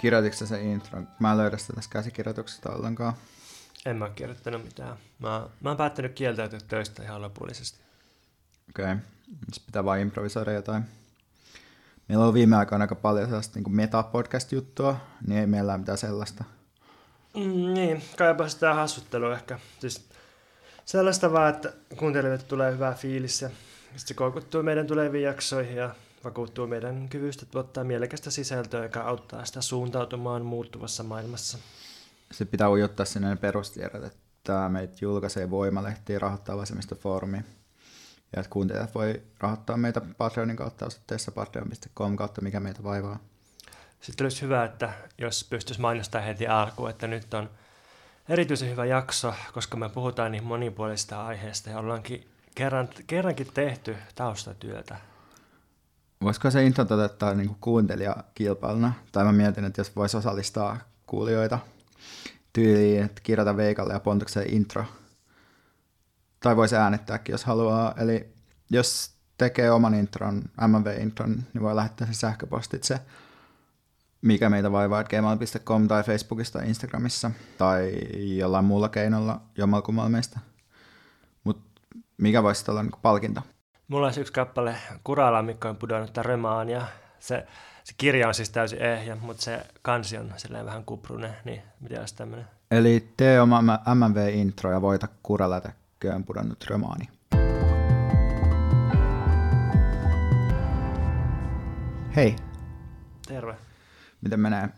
Kirjoititko sä se intro? Mä en löydä sitä tästä käsikirjoituksesta ollenkaan. En mä kirjoittanut mitään. Mä, mä oon päättänyt kieltäytyä töistä ihan lopullisesti. Okei, okay. Sitten pitää vaan improvisoida jotain. Meillä on viime aikoina aika paljon sellaista niin meta-podcast-juttua, niin ei meillä ole mitään sellaista. Mm, niin, kaipaa sitä hassuttelua ehkä. Siis sellaista vaan, että kuuntelijoille tulee hyvää fiilis ja se koukuttuu meidän tuleviin jaksoihin ja vakuuttuu meidän kyvystä tuottaa mielekästä sisältöä, joka auttaa sitä suuntautumaan muuttuvassa maailmassa. Se pitää ujuttaa sinne ne perustiedot, että meitä julkaisee Voimalehti rahoittaa vasemmistofoorumi. Ja että kuuntelijat voi rahoittaa meitä Patreonin kautta osoitteessa patreon.com kautta, mikä meitä vaivaa. Sitten olisi hyvä, että jos pystyisi mainostamaan heti alkuun, että nyt on erityisen hyvä jakso, koska me puhutaan niin monipuolisista aiheista ja ollaankin kerran, kerrankin tehty taustatyötä. Voisiko se intro toteuttaa niin kuuntelijakilpailuna? Tai mä mietin, että jos voisi osallistaa kuulijoita tyyliin, että kirjoita Veikalle ja Pontukselle intro. Tai voisi äänettääkin, jos haluaa. Eli jos tekee oman intron, MV-intron, niin voi lähettää se sähköpostitse mikä meitä vaivaa, gmail.com tai Facebookista Instagramissa tai jollain muulla keinolla jommalkummalla meistä. Mutta mikä voisi olla niin palkinto? Mulla olisi yksi kappale Kurala, mikä on pudonnut römaan ja se, se kirja on siis täysin ehjä, mutta se kansi on silleen vähän kuprunen, niin mitä olisi tämmöinen? Eli tee oma MMV-intro ja voita Kurala köön pudonnut römaani. Hei. Terve. Miten menee?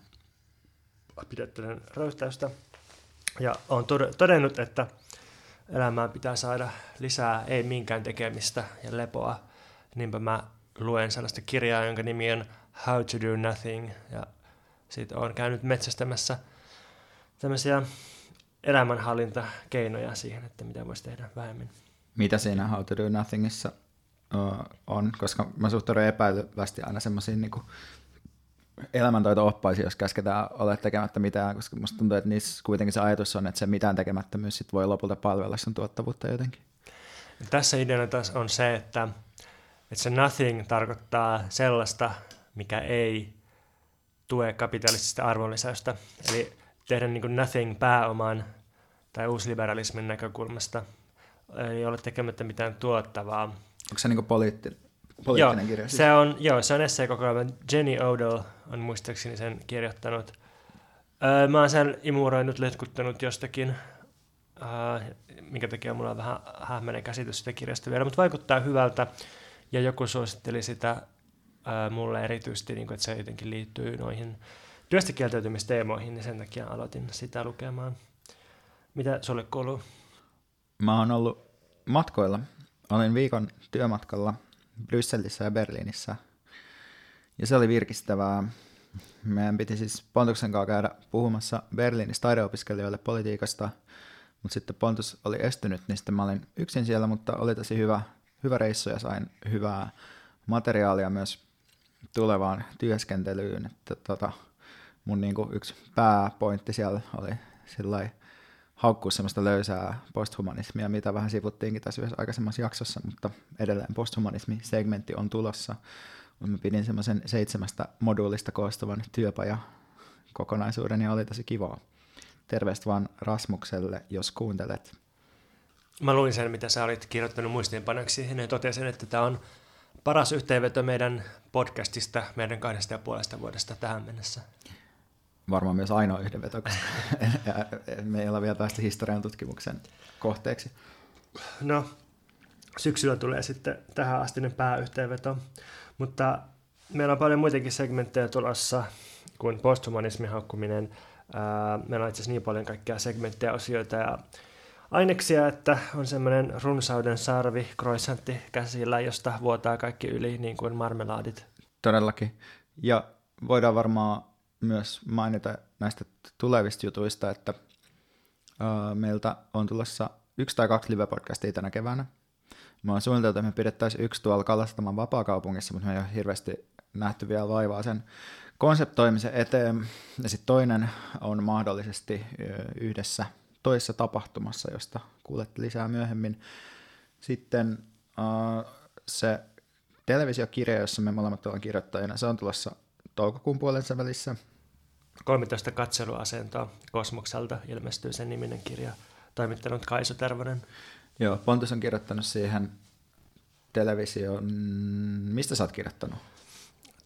Pidettelen röyhtäystä. Ja olen todennut, että elämään pitää saada lisää ei minkään tekemistä ja lepoa. Niinpä mä luen sellaista kirjaa, jonka nimi on How to do Nothing. Ja siitä olen käynyt metsästämässä tämmöisiä elämänhallintakeinoja siihen, että mitä voisi tehdä vähemmän. Mitä siinä How to do Nothingissa on? Koska mä suhtaudun epäilyvästi aina semmoisiin niin elämäntaito-oppaisia, jos käsketään ole tekemättä mitään, koska musta tuntuu, että niissä kuitenkin se ajatus on, että se mitään tekemättömyys sit voi lopulta palvella sen tuottavuutta jotenkin. Tässä ideana taas on se, että, että se nothing tarkoittaa sellaista, mikä ei tue kapitalistista arvonlisäystä. Eli tehdä niin kuin nothing pääoman tai uusliberalismin näkökulmasta, ei ole tekemättä mitään tuottavaa. Onko se niin kuin poliittinen? Poliittinen joo, kirja. Siis. Se on, joo, se on esseekokoelma. Jenny Odell on muistaakseni sen kirjoittanut. Öö, mä oon sen imuroinut, letkuttanut jostakin, öö, minkä takia mulla on vähän hämmenen käsitys sitä kirjasta vielä, mutta vaikuttaa hyvältä. Ja joku suositteli sitä öö, mulle erityisesti, niin kuin, että se jotenkin liittyy noihin työstä kieltäytymisteemoihin, niin sen takia aloitin sitä lukemaan. Mitä sulle kuuluu? Mä oon ollut matkoilla. Olin viikon työmatkalla Brysselissä ja Berliinissä. Ja se oli virkistävää. Meidän piti siis Pontuksen kanssa käydä puhumassa Berliinissä taideopiskelijoille politiikasta, mutta sitten Pontus oli estynyt, niin sitten mä olin yksin siellä, mutta oli tosi hyvä, hyvä reissu ja sain hyvää materiaalia myös tulevaan työskentelyyn. Että tota, mun niinku yksi pääpointti siellä oli sillä haukkua semmoista löysää posthumanismia, mitä vähän sivuttiinkin tässä aikaisemmassa jaksossa, mutta edelleen posthumanismi-segmentti on tulossa. Mä pidin semmoisen seitsemästä moduulista koostuvan työpaja kokonaisuuden ja oli tosi kivaa. Terveistä vaan Rasmukselle, jos kuuntelet. Mä luin sen, mitä sä olit kirjoittanut muistiinpanoksi ja totesin, että tämä on paras yhteenveto meidän podcastista meidän kahdesta ja puolesta vuodesta tähän mennessä varmaan myös ainoa yhdenveto, koska me ei ole vielä päästy historian tutkimuksen kohteeksi. No, syksyllä tulee sitten tähän astinen pääyhteenveto, mutta meillä on paljon muitakin segmenttejä tulossa kuin posthumanismin haukkuminen. Meillä on itse asiassa niin paljon kaikkia segmenttejä, osioita ja aineksia, että on semmoinen runsauden sarvi, croissantti käsillä, josta vuotaa kaikki yli niin kuin marmelaadit. Todellakin. Ja voidaan varmaan myös mainita näistä tulevista jutuista, että uh, meiltä on tulossa yksi tai kaksi live-podcastia tänä keväänä. Mä oon suunniteltu, että me pidettäisiin yksi tuolla Kalastaman vapaakaupungissa, mutta me ei ole hirveästi nähty vielä vaivaa sen konseptoimisen eteen. Ja sitten toinen on mahdollisesti yhdessä toisessa tapahtumassa, josta kuulette lisää myöhemmin. Sitten uh, se televisiokirja, jossa me molemmat ollaan kirjoittajina, se on tulossa toukokuun puolensa välissä. 13 katseluasentoa kosmokselta ilmestyy sen niminen kirja, toimittanut Kaisu Tervonen. Joo, Pontus on kirjoittanut siihen televisioon. Mistä sä oot kirjoittanut?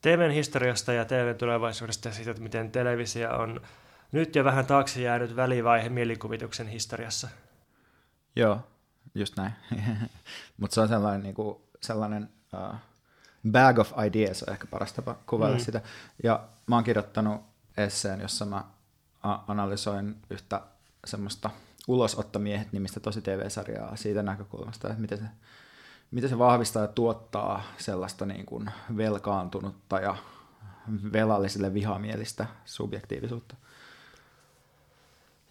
TVn historiasta ja TVn tulevaisuudesta ja siitä, että miten televisio on nyt jo vähän taakse jäänyt välivaihe mielikuvituksen historiassa. Joo, just näin. Mutta se on sellainen, niin kuin, sellainen uh, bag of ideas on ehkä paras tapa kuvailla mm. sitä. Ja mä oon kirjoittanut esseen, jossa mä analysoin yhtä semmoista ulosottomiehet nimistä tosi TV-sarjaa siitä näkökulmasta, että miten se, miten se vahvistaa ja tuottaa sellaista niin kuin velkaantunutta ja velallisille vihamielistä subjektiivisuutta.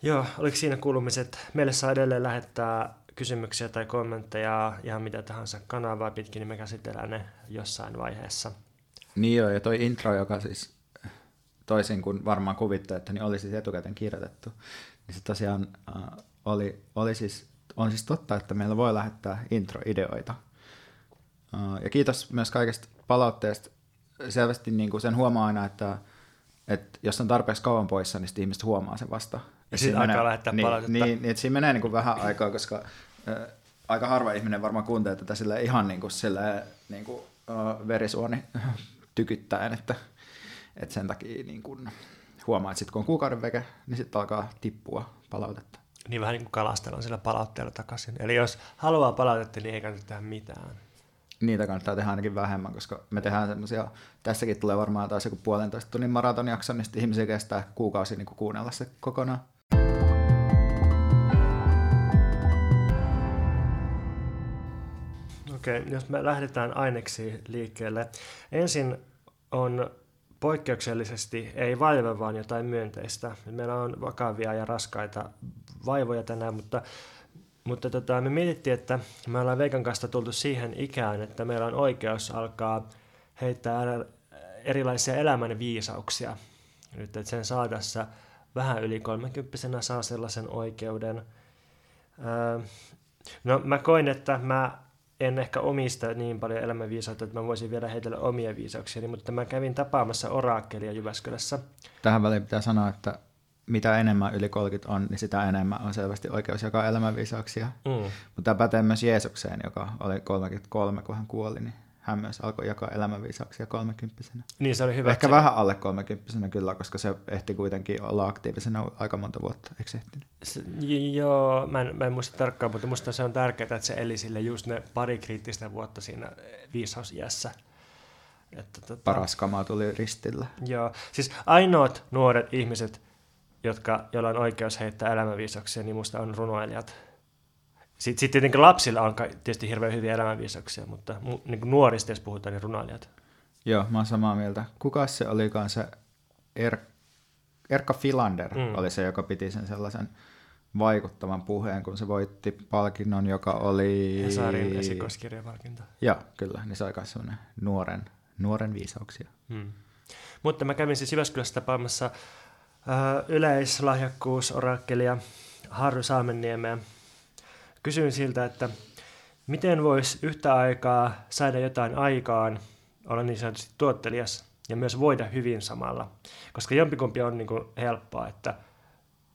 Joo, oliko siinä kuulumiset? Meille saa edelleen lähettää kysymyksiä tai kommentteja ihan mitä tahansa kanavaa pitkin, niin me käsitellään ne jossain vaiheessa. Niin joo, ja toi intro, joka siis toisin kuin varmaan kuvitte, että niin oli siis etukäteen kirjoitettu, niin se tosiaan äh, oli, oli siis, on siis totta, että meillä voi lähettää intro-ideoita. Äh, ja kiitos myös kaikesta palautteesta. Selvästi niin kuin sen huomaa aina, että, että jos on tarpeeksi kauan poissa, niin ihmiset huomaa sen vasta. Ja sitten alkaa lähettää niin, palautetta. Niin, niin, että siinä menee niin kuin vähän aikaa, koska äh, aika harva ihminen varmaan kuuntelee tätä sille ihan niin kuin, sille, niin kuin, uh, verisuoni tykyttäen, että, että sen takia niin kun huomaa, että sitten kun on kuukauden veke, niin sitten alkaa tippua palautetta. Niin vähän niin kuin kalastellaan sillä palautteella takaisin. Eli jos haluaa palautetta, niin ei kannata tehdä mitään. Niitä kannattaa tehdä ainakin vähemmän, koska me tehdään semmoisia, tässäkin tulee varmaan taas joku puolentoista tunnin maratonjakso, niin sitten ihmisiä kestää kuukausi niin kuin kuunnella se kokonaan. Okei, okay, jos me lähdetään aineksi liikkeelle. Ensin on poikkeuksellisesti ei vaiva, vaan jotain myönteistä. Meillä on vakavia ja raskaita vaivoja tänään, mutta, mutta tota, me mietittiin, että me ollaan Veikan kanssa tultu siihen ikään, että meillä on oikeus alkaa heittää erilaisia elämän viisauksia. Nyt, että sen saa tässä vähän yli 30 saa sellaisen oikeuden. Öö, no mä koin, että mä en ehkä omista niin paljon elämänviisautta, että mä voisin vielä heitellä omia viisauksia, mutta mä kävin tapaamassa oraakkelia Jyväskylässä. Tähän väliin pitää sanoa, että mitä enemmän yli 30 on, niin sitä enemmän on selvästi oikeus jakaa elämänviisauksia. Mm. Mutta tämä pätee myös Jeesukseen, joka oli 33, kun hän kuoli, niin hän myös alkoi jakaa elämänviisauksia kolmekymppisenä. Niin se oli hyvä. Ehkä se... vähän alle kolmekymppisenä kyllä, koska se ehti kuitenkin olla aktiivisena aika monta vuotta, eikö se ehtinyt? Se, joo, mä en, mä en muista tarkkaan, mutta musta se on tärkeää, että se eli sille just ne pari kriittistä vuotta siinä viisausiässä. Että, tota, Paras kama tuli ristillä. Joo, siis ainoat nuoret ihmiset, jotka, joilla on oikeus heittää elämänviisauksia, niin musta on runoilijat sitten, sitten tietenkin lapsilla on tietysti hirveän hyviä elämänviisauksia, mutta niin kuin nuorista, jos puhutaan, niin runoilijat. Joo, mä oon samaa mieltä. Kuka se olikaan se er, Erkka Filander mm. oli se, joka piti sen sellaisen vaikuttavan puheen, kun se voitti palkinnon, joka oli... Hesarin esikoiskirjapalkinto. Joo, kyllä, niin se oli myös nuoren, nuoren viisauksia. Mm. Mutta mä kävin siis Jyväskylässä tapaamassa äh, yleislahjakkuusorakkelia Harry Saamenniemeä, kysyin siltä, että miten voisi yhtä aikaa saada jotain aikaan, olla niin sanotusti tuottelias ja myös voida hyvin samalla. Koska jompikumpi on niin kuin helppoa, että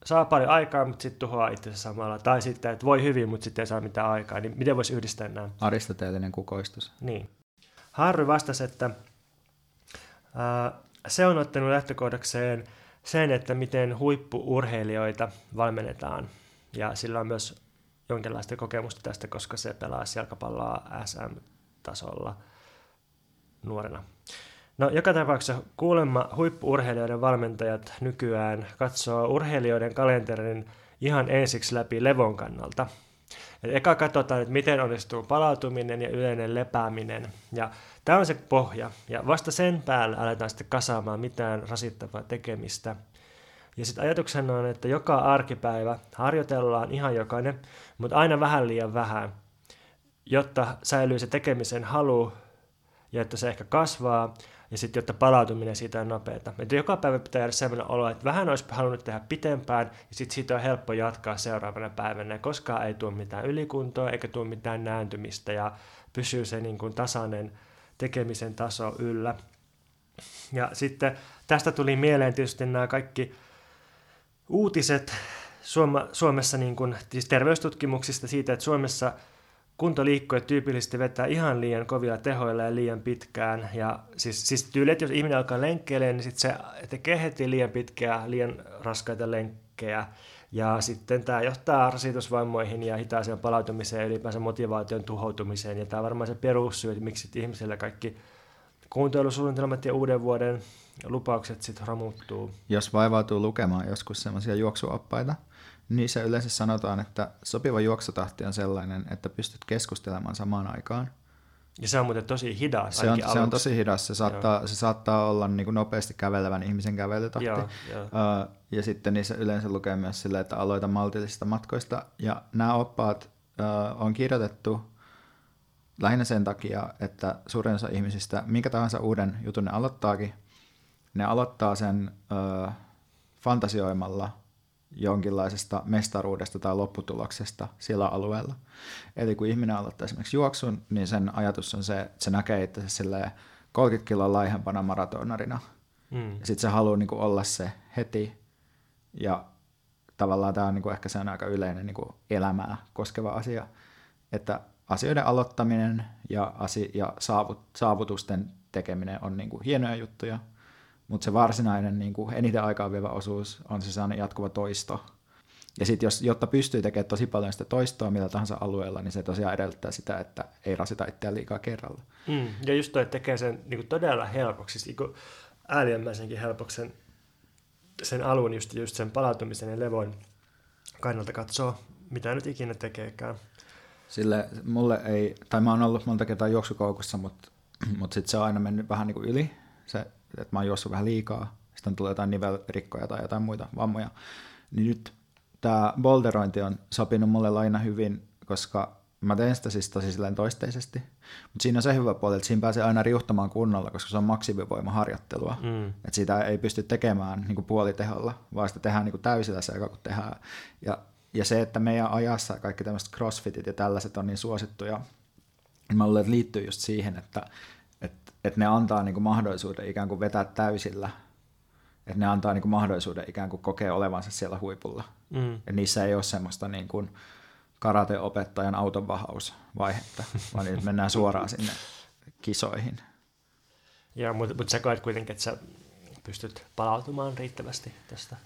saa paljon aikaa, mutta sitten tuhoaa itse samalla. Tai sitten, että voi hyvin, mutta sitten ei saa mitään aikaa. Niin miten voisi yhdistää nämä? Aristoteellinen kukoistus. Niin. Harry vastasi, että ää, se on ottanut lähtökohdakseen sen, että miten huippuurheilijoita valmennetaan. Ja sillä on myös jonkinlaista kokemusta tästä, koska se pelaa jalkapalloa SM-tasolla nuorena. No joka tapauksessa kuulemma huippuurheilijoiden valmentajat nykyään katsoo urheilijoiden kalenterin ihan ensiksi läpi levon kannalta. Et eka katsotaan, että miten onnistuu palautuminen ja yleinen lepääminen. Ja tämä on se pohja. Ja vasta sen päälle aletaan sitten kasaamaan mitään rasittavaa tekemistä – ja sitten ajatuksena on, että joka arkipäivä harjoitellaan ihan jokainen, mutta aina vähän liian vähän, jotta säilyy se tekemisen halu ja että se ehkä kasvaa ja sitten jotta palautuminen siitä on nopeata. Että joka päivä pitää jäädä sellainen olo, että vähän olisi halunnut tehdä pitempään ja sitten siitä on helppo jatkaa seuraavana päivänä. Koskaan ei tule mitään ylikuntoa eikä tule mitään nääntymistä ja pysyy se niin kuin tasainen tekemisen taso yllä. Ja sitten tästä tuli mieleen tietysti nämä kaikki uutiset Suoma, Suomessa niin kuin, siis terveystutkimuksista siitä, että Suomessa kuntoliikkujat tyypillisesti vetää ihan liian kovilla tehoilla ja liian pitkään. Ja siis, siis tyyli, että jos ihminen alkaa lenkkeilemään, niin sitten se tekee heti liian pitkiä, liian raskaita lenkkejä. Ja sitten tämä johtaa rasitusvammoihin ja hitaaseen palautumiseen, ylipäänsä motivaation tuhoutumiseen. Ja tämä on varmaan se perussyy, että miksi ihmisillä kaikki kuntoilusuunnitelmat ja uuden vuoden lupaukset sitten romuttuu. Jos vaivautuu lukemaan joskus semmoisia juoksuoppaita, niin se yleensä sanotaan, että sopiva juoksutahti on sellainen, että pystyt keskustelemaan samaan aikaan. Ja se on muuten tosi hidas. Se on, se on tosi hidas. Se saattaa, se saattaa olla niin kuin nopeasti kävelevän ihmisen kävelytahti. Joo, joo. Uh, ja sitten niissä yleensä lukee myös sille, että aloita maltillisista matkoista. Ja nämä oppaat uh, on kirjoitettu lähinnä sen takia, että suurin osa ihmisistä, minkä tahansa uuden jutun ne aloittaakin, ne aloittaa sen uh, fantasioimalla jonkinlaisesta mestaruudesta tai lopputuloksesta sillä alueella. Eli kun ihminen aloittaa esimerkiksi juoksun, niin sen ajatus on se, että se näkee itse 30 kiloa laihempana maratonarina. Mm. Sitten se haluaa niin kuin olla se heti. Ja tavallaan tämä on niin kuin ehkä se on aika yleinen niin kuin elämää koskeva asia, että asioiden aloittaminen ja, asi- ja saavut- saavutusten tekeminen on niin kuin hienoja juttuja, mutta se varsinainen niin kuin eniten aikaa vievä osuus on se sellainen jatkuva toisto. Ja sitten jos, jotta pystyy tekemään tosi paljon sitä toistoa millä tahansa alueella, niin se tosiaan edellyttää sitä, että ei rasita itseään liikaa kerralla. Mm, ja just toi, tekee sen niin kuin todella helpoksi, siis niin ääliömmäisenkin helpoksi sen, sen alun, just, just sen palautumisen ja levon kannalta katsoa, mitä nyt ikinä tekeekään. Sille mulle ei, tai mä oon ollut monta kertaa juoksukoukussa, mutta, mutta sitten se on aina mennyt vähän niin kuin yli, se että mä oon juossut vähän liikaa, sitten tulee jotain nivelrikkoja tai jotain muita vammoja, niin nyt tämä bolderointi on sopinut mulle aina hyvin, koska mä teen sitä siis tosi silleen toisteisesti, mutta siinä on se hyvä puoli, että siinä pääsee aina riuhtamaan kunnolla, koska se on maksimivoimaharjoittelua, mm. että sitä ei pysty tekemään niin kuin puoliteholla, vaan sitä tehdään niin kuin täysillä se, kun tehdään. Ja, ja se, että meidän ajassa kaikki tämmöiset crossfitit ja tällaiset on niin suosittuja, niin mä luulen, että liittyy just siihen, että että et ne antaa niinku mahdollisuuden ikään kuin vetää täysillä, että ne antaa niinku mahdollisuuden ikään kuin kokea olevansa siellä huipulla. Mm. Ja niissä ei ole semmoista niin kuin karateopettajan autonvahausvaihetta, vaan nyt mennään suoraan sinne kisoihin. Joo, mutta, mutta sä koet kuitenkin, että sä pystyt palautumaan riittävästi tästä?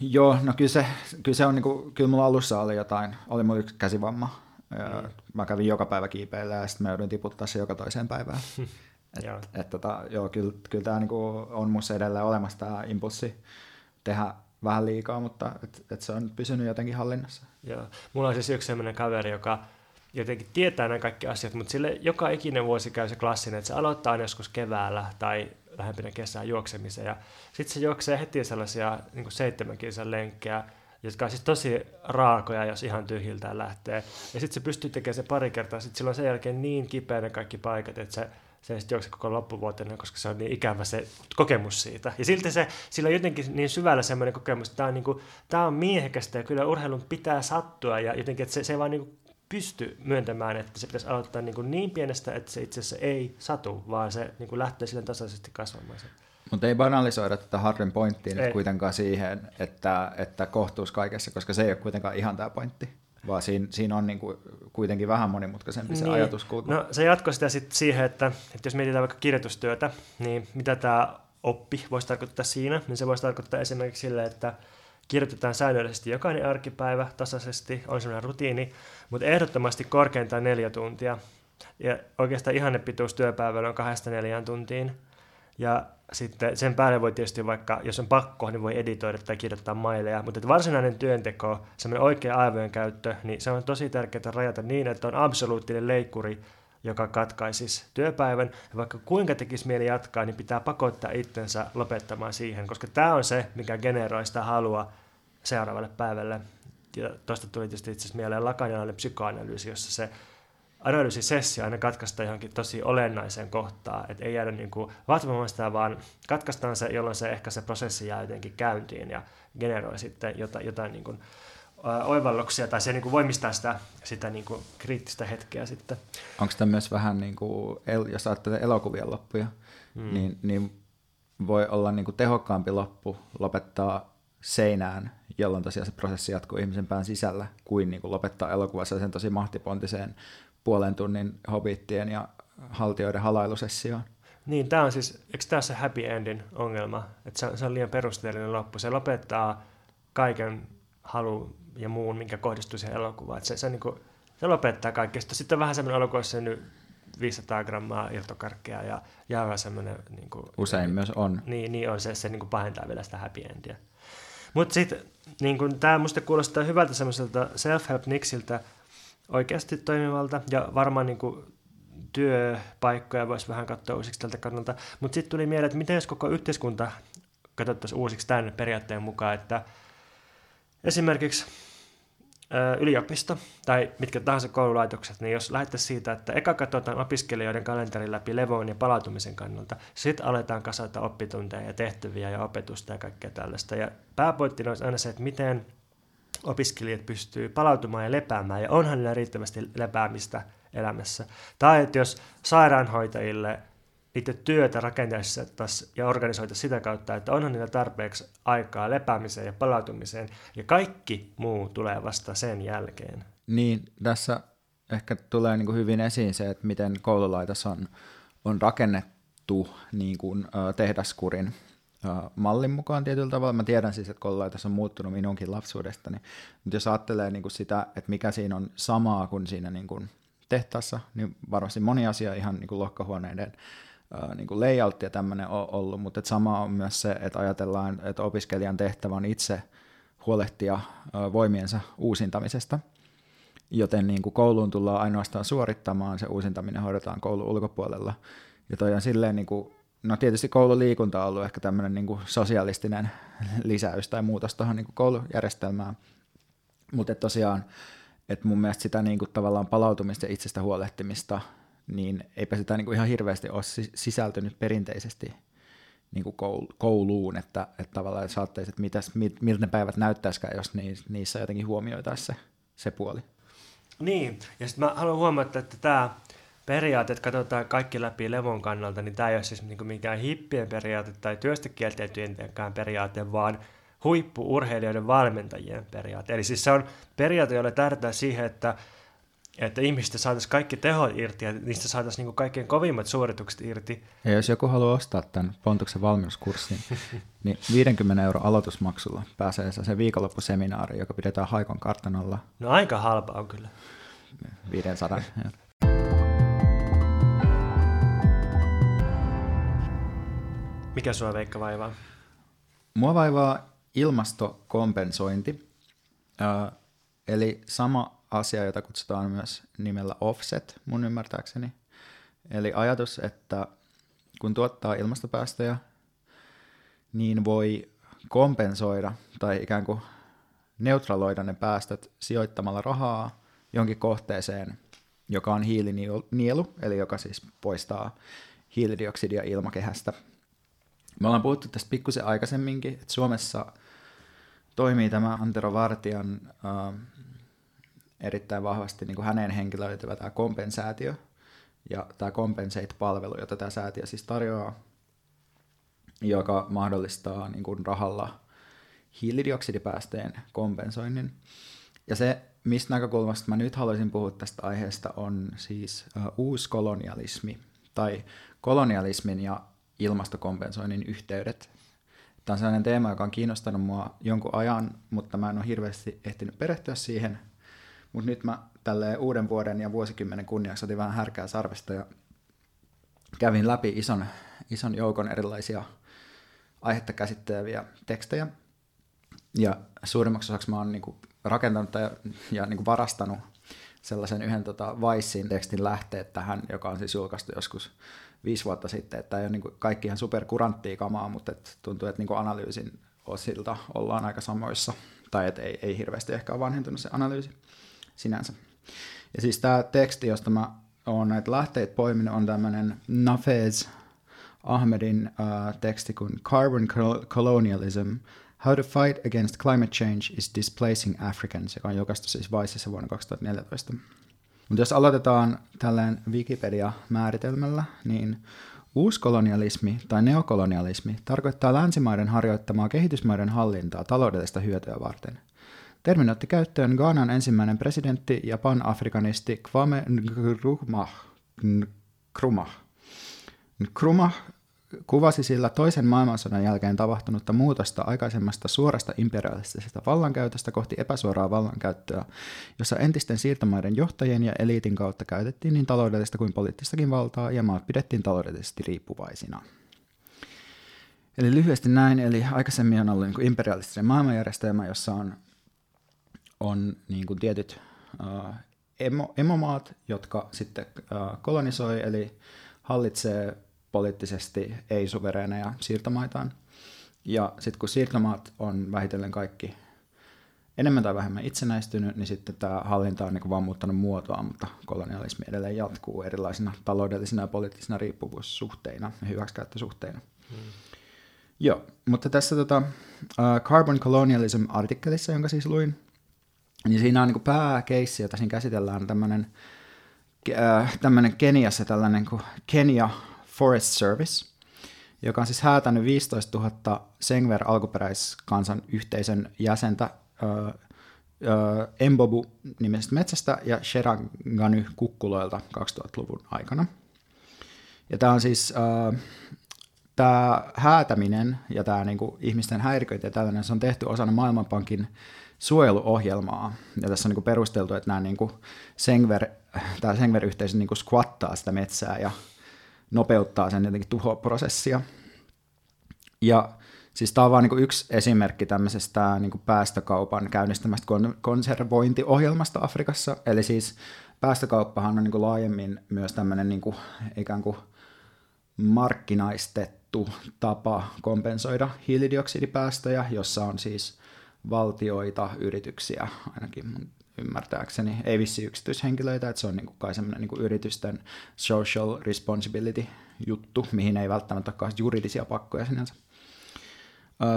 Joo, no kyllä se, kyllä se on, niin kuin, kyllä mulla alussa oli jotain, oli mulla yksi käsivamma, ja mm. Mä kävin joka päivä kiipeillä ja sitten mä joudun tiputtaa se joka toiseen päivään. et, joo. Et, tota, joo, kyllä, kyllä tämä niinku on musta edelleen olemassa tämä impulssi tehdä vähän liikaa, mutta et, et se on pysynyt jotenkin hallinnassa. Joo. Mulla on siis yksi sellainen kaveri, joka jotenkin tietää nämä kaikki asiat, mutta sille joka ikinen vuosi käy se klassinen, että se aloittaa joskus keväällä tai lähempänä kesää juoksemisen ja sitten se juoksee heti sellaisia niin seitsemän kilsan lenkkejä jotka on siis tosi raakoja, jos ihan tyhjiltään lähtee. Ja sitten se pystyy tekemään se pari kertaa, sitten silloin sen jälkeen niin kipeänä kaikki paikat, että se, se ei sitten koko loppuvuotena, koska se on niin ikävä se kokemus siitä. Ja silti se, sillä on jotenkin niin syvällä semmoinen kokemus, että tämä on, niin kuin, tämä on miehekästä ja kyllä urheilun pitää sattua ja jotenkin, että se, se ei vaan niin kuin pysty myöntämään, että se pitäisi aloittaa niin, kuin niin pienestä, että se itse asiassa ei satu, vaan se niin kuin lähtee sille tasaisesti kasvamaan. Mutta ei banalisoida tätä Harrin pointtia nyt kuitenkaan siihen, että, että kohtuus kaikessa, koska se ei ole kuitenkaan ihan tämä pointti, vaan siinä, siinä on niin kuin kuitenkin vähän monimutkaisempi se niin. ajatuskulku. No se jatkoi sitä sitten siihen, että, että jos mietitään vaikka kirjoitustyötä, niin mitä tämä oppi voisi tarkoittaa siinä, niin se voisi tarkoittaa esimerkiksi sille, että kirjoitetaan säännöllisesti jokainen arkipäivä tasaisesti, on sellainen rutiini, mutta ehdottomasti korkeintaan neljä tuntia. Ja oikeastaan ihanne pituus työpäivällä on kahdesta neljään tuntiin. Ja sitten sen päälle voi tietysti vaikka, jos on pakko, niin voi editoida tai kirjoittaa maileja, mutta varsinainen työnteko, semmoinen oikea aivojen käyttö, niin se on tosi tärkeää rajata niin, että on absoluuttinen leikkuri, joka katkaisisi työpäivän. Ja vaikka kuinka tekisi mieli jatkaa, niin pitää pakottaa itsensä lopettamaan siihen, koska tämä on se, mikä generoi sitä halua seuraavalle päivälle. Ja tuosta tuli tietysti itse asiassa mieleen lakanialainen psykoanalyysi, jossa se analyysisessio aina katkaista johonkin tosi olennaiseen kohtaan, että ei jäädä niin kuin vatvomaan sitä, vaan katkaistaan se, jolloin se ehkä se prosessi jää jotenkin käyntiin ja generoi sitten jotain, jotain niin kuin oivalluksia tai se niin kuin voimistaa sitä, sitä niin kuin kriittistä hetkeä sitten. Onko tämä myös vähän, niin kuin, jos ajattelee elokuvien loppuja, hmm. niin, niin voi olla niin kuin tehokkaampi loppu lopettaa seinään, jolloin tosiaan se prosessi jatkuu ihmisen pään sisällä, kuin, niin kuin lopettaa elokuvassa sen tosi mahtipontiseen puolen tunnin hobittien ja haltioiden halailusessioon. Niin, tämä on siis, eikö tämä se happy endin ongelma, että se, se on liian perusteellinen loppu. Se lopettaa kaiken halu ja muun, minkä kohdistuu siihen elokuvaan. Se, se, niin kuin, se lopettaa kaikkea. Sitten on vähän semmoinen elokuvassa nyt 500 grammaa irtokarkkeja ja, ja semmoinen... Niin kuin, Usein myös on. Niin, niin on se, se niin kuin pahentaa vielä sitä happy endia. Mutta sitten niin tämä musta kuulostaa hyvältä semmoiselta self-help niksiltä oikeasti toimivalta ja varmaan niin kuin, työpaikkoja voisi vähän katsoa uusiksi tältä kannalta. Mutta sitten tuli mieleen, että miten jos koko yhteiskunta katsottaisiin uusiksi tämän periaatteen mukaan, että esimerkiksi yliopisto tai mitkä tahansa koululaitokset, niin jos lähdettäisiin siitä, että eka katsotaan opiskelijoiden kalenterin läpi levoon ja palautumisen kannalta, sitten aletaan kasata oppitunteja ja tehtäviä ja opetusta ja kaikkea tällaista. Ja pääpointti olisi aina se, että miten opiskelijat pystyy palautumaan ja lepäämään, ja onhan niillä riittävästi lepäämistä elämässä. Tai että jos sairaanhoitajille niiden työtä rakenteessa ja organisoita sitä kautta, että onhan niillä tarpeeksi aikaa lepäämiseen ja palautumiseen, ja kaikki muu tulee vasta sen jälkeen. Niin, tässä ehkä tulee niin kuin hyvin esiin se, että miten koululaitos on, on rakennettu niin kuin, tehdaskurin mallin mukaan tietyllä tavalla. Mä tiedän siis, että koululaitos on muuttunut minunkin lapsuudestani, mutta jos ajattelee niin kuin sitä, että mikä siinä on samaa kuin siinä niin kuin tehtaassa, niin varmasti moni asia ihan niin kuin lohkahuoneiden niin kuin layout ja tämmöinen on ollut, mutta sama on myös se, että ajatellaan, että opiskelijan tehtävä on itse huolehtia voimiensa uusintamisesta, joten niin kuin kouluun tullaan ainoastaan suorittamaan, se uusintaminen hoidetaan koulun ulkopuolella. Ja toi on silleen, niin kuin, no tietysti koululiikunta on ollut ehkä tämmöinen niin kuin sosialistinen lisäys tai muutos tuohon niin koulujärjestelmään, mutta tosiaan, että mun mielestä sitä niin kuin tavallaan palautumista ja itsestä huolehtimista niin eipä sitä niin kuin ihan hirveästi ole sisältynyt perinteisesti niin kuin kouluun, että, että tavallaan saattaisit, että mitäs, miltä ne päivät näyttäisikään, jos niissä jotenkin huomioitaisiin se, se puoli. Niin, ja sitten mä haluan huomata, että tämä periaate, että katsotaan kaikki läpi levon kannalta, niin tämä ei ole siis niin mikään hippien periaate tai työstä kieltäytyjentenkään periaate, vaan huippuurheilijoiden valmentajien periaate. Eli siis se on periaate, jolla tähdätään siihen, että että ihmistä saataisiin kaikki tehot irti ja niistä saataisiin niin kaikkein kovimmat suoritukset irti. Ja jos joku haluaa ostaa tämän Pontuksen valmennuskurssin, niin 50 euro aloitusmaksulla pääsee se viikonloppuseminaari, joka pidetään Haikon kartanolla. No aika halpa on kyllä. 500. Mikä sua Veikka vaivaa? Mua vaivaa ilmastokompensointi. Eli sama asia, jota kutsutaan myös nimellä offset, mun ymmärtääkseni. Eli ajatus, että kun tuottaa ilmastopäästöjä, niin voi kompensoida tai ikään kuin neutraloida ne päästöt sijoittamalla rahaa jonkin kohteeseen, joka on hiilinielu, eli joka siis poistaa hiilidioksidia ilmakehästä. Me ollaan puhuttu tästä pikkusen aikaisemminkin, että Suomessa toimii tämä Antero Vartian äh, erittäin vahvasti niin kuin häneen henkilöityvä tämä kompensaatio ja tämä Compensate-palvelu, jota tämä säätiö siis tarjoaa, joka mahdollistaa niin kuin rahalla hiilidioksidipäästöjen kompensoinnin. Ja se, mistä näkökulmasta mä nyt haluaisin puhua tästä aiheesta, on siis uh, uuskolonialismi tai kolonialismin ja ilmastokompensoinnin yhteydet. Tämä on sellainen teema, joka on kiinnostanut mua jonkun ajan, mutta mä en ole hirveästi ehtinyt perehtyä siihen – mutta nyt mä tälle uuden vuoden ja vuosikymmenen kunniaksi otin vähän härkää sarvesta ja kävin läpi ison, ison joukon erilaisia aihetta käsitteleviä tekstejä. Ja suurimmaksi osaksi mä oon niinku rakentanut ja, ja niinku varastanut sellaisen yhden tota Vicein tekstin lähteet tähän, joka on siis julkaistu joskus viisi vuotta sitten. Että ei ole niinku kaikki ihan superkuranttia kamaa, mutta et tuntuu, että niinku analyysin osilta ollaan aika samoissa. Tai että ei, ei hirveästi ehkä ole vanhentunut se analyysi sinänsä. Ja siis tämä teksti, josta mä oon näitä lähteitä poiminut, on tämmöinen Nafez Ahmedin uh, teksti kuin Carbon Colonialism, How to Fight Against Climate Change is Displacing Africans, joka on julkaistu siis Viceissa vuonna 2014. Mutta jos aloitetaan tälleen Wikipedia-määritelmällä, niin uuskolonialismi tai neokolonialismi tarkoittaa länsimaiden harjoittamaa kehitysmaiden hallintaa taloudellista hyötyä varten. Termin otti käyttöön Ghanan ensimmäinen presidentti ja pan-afrikanisti Kwame Nkrumah. Nkrumah. Nkrumah kuvasi sillä toisen maailmansodan jälkeen tapahtunutta muutosta aikaisemmasta suorasta imperialistisesta vallankäytöstä kohti epäsuoraa vallankäyttöä, jossa entisten siirtomaiden johtajien ja eliitin kautta käytettiin niin taloudellista kuin poliittistakin valtaa ja maat pidettiin taloudellisesti riippuvaisina. Eli lyhyesti näin, eli aikaisemmin on ollut niin imperialistinen maailmanjärjestelmä, jossa on, on niin kuin tietyt uh, emo, emomaat, jotka sitten uh, kolonisoi, eli hallitsee poliittisesti ei-suvereeneja siirtomaitaan. Ja sitten kun siirtomaat on vähitellen kaikki enemmän tai vähemmän itsenäistynyt, niin sitten tämä hallinta on niin vaan muuttanut muotoa, mutta kolonialismi edelleen jatkuu erilaisina taloudellisina ja poliittisina riippuvuussuhteina ja hyväksikäyttösuhteina. Hmm. Joo, mutta tässä tota, uh, Carbon Colonialism-artikkelissa, jonka siis luin, niin siinä on niin pääkeissi, jota siinä käsitellään tämmöinen äh, tämmöinen Keniassa tällainen kuin Kenya Forest Service, joka on siis häätänyt 15 000 Sengver alkuperäiskansan yhteisön jäsentä ö, Embobu-nimisestä metsästä ja Sherangany kukkuloilta 2000-luvun aikana. Ja tämä on siis, tämä häätäminen ja tämä niinku ihmisten häiriköinti ja tällainen, se on tehty osana Maailmanpankin suojeluohjelmaa. Ja tässä on niinku perusteltu, että nämä niinku Sengver, tämä Sengver-yhteisö niinku squattaa sitä metsää ja nopeuttaa sen jotenkin tuhoprosessia. Ja siis tämä on vain niin yksi esimerkki tämmöisestä niin päästökaupan käynnistämästä konservointiohjelmasta Afrikassa. Eli siis päästökauppahan on niin laajemmin myös tämmöinen niin ikään kuin markkinaistettu tapa kompensoida hiilidioksidipäästöjä, jossa on siis valtioita, yrityksiä, ainakin ymmärtääkseni, ei vissi yksityishenkilöitä, että se on niin kuin kai semmoinen niin kuin yritysten social responsibility juttu, mihin ei välttämättä ole juridisia pakkoja sinänsä.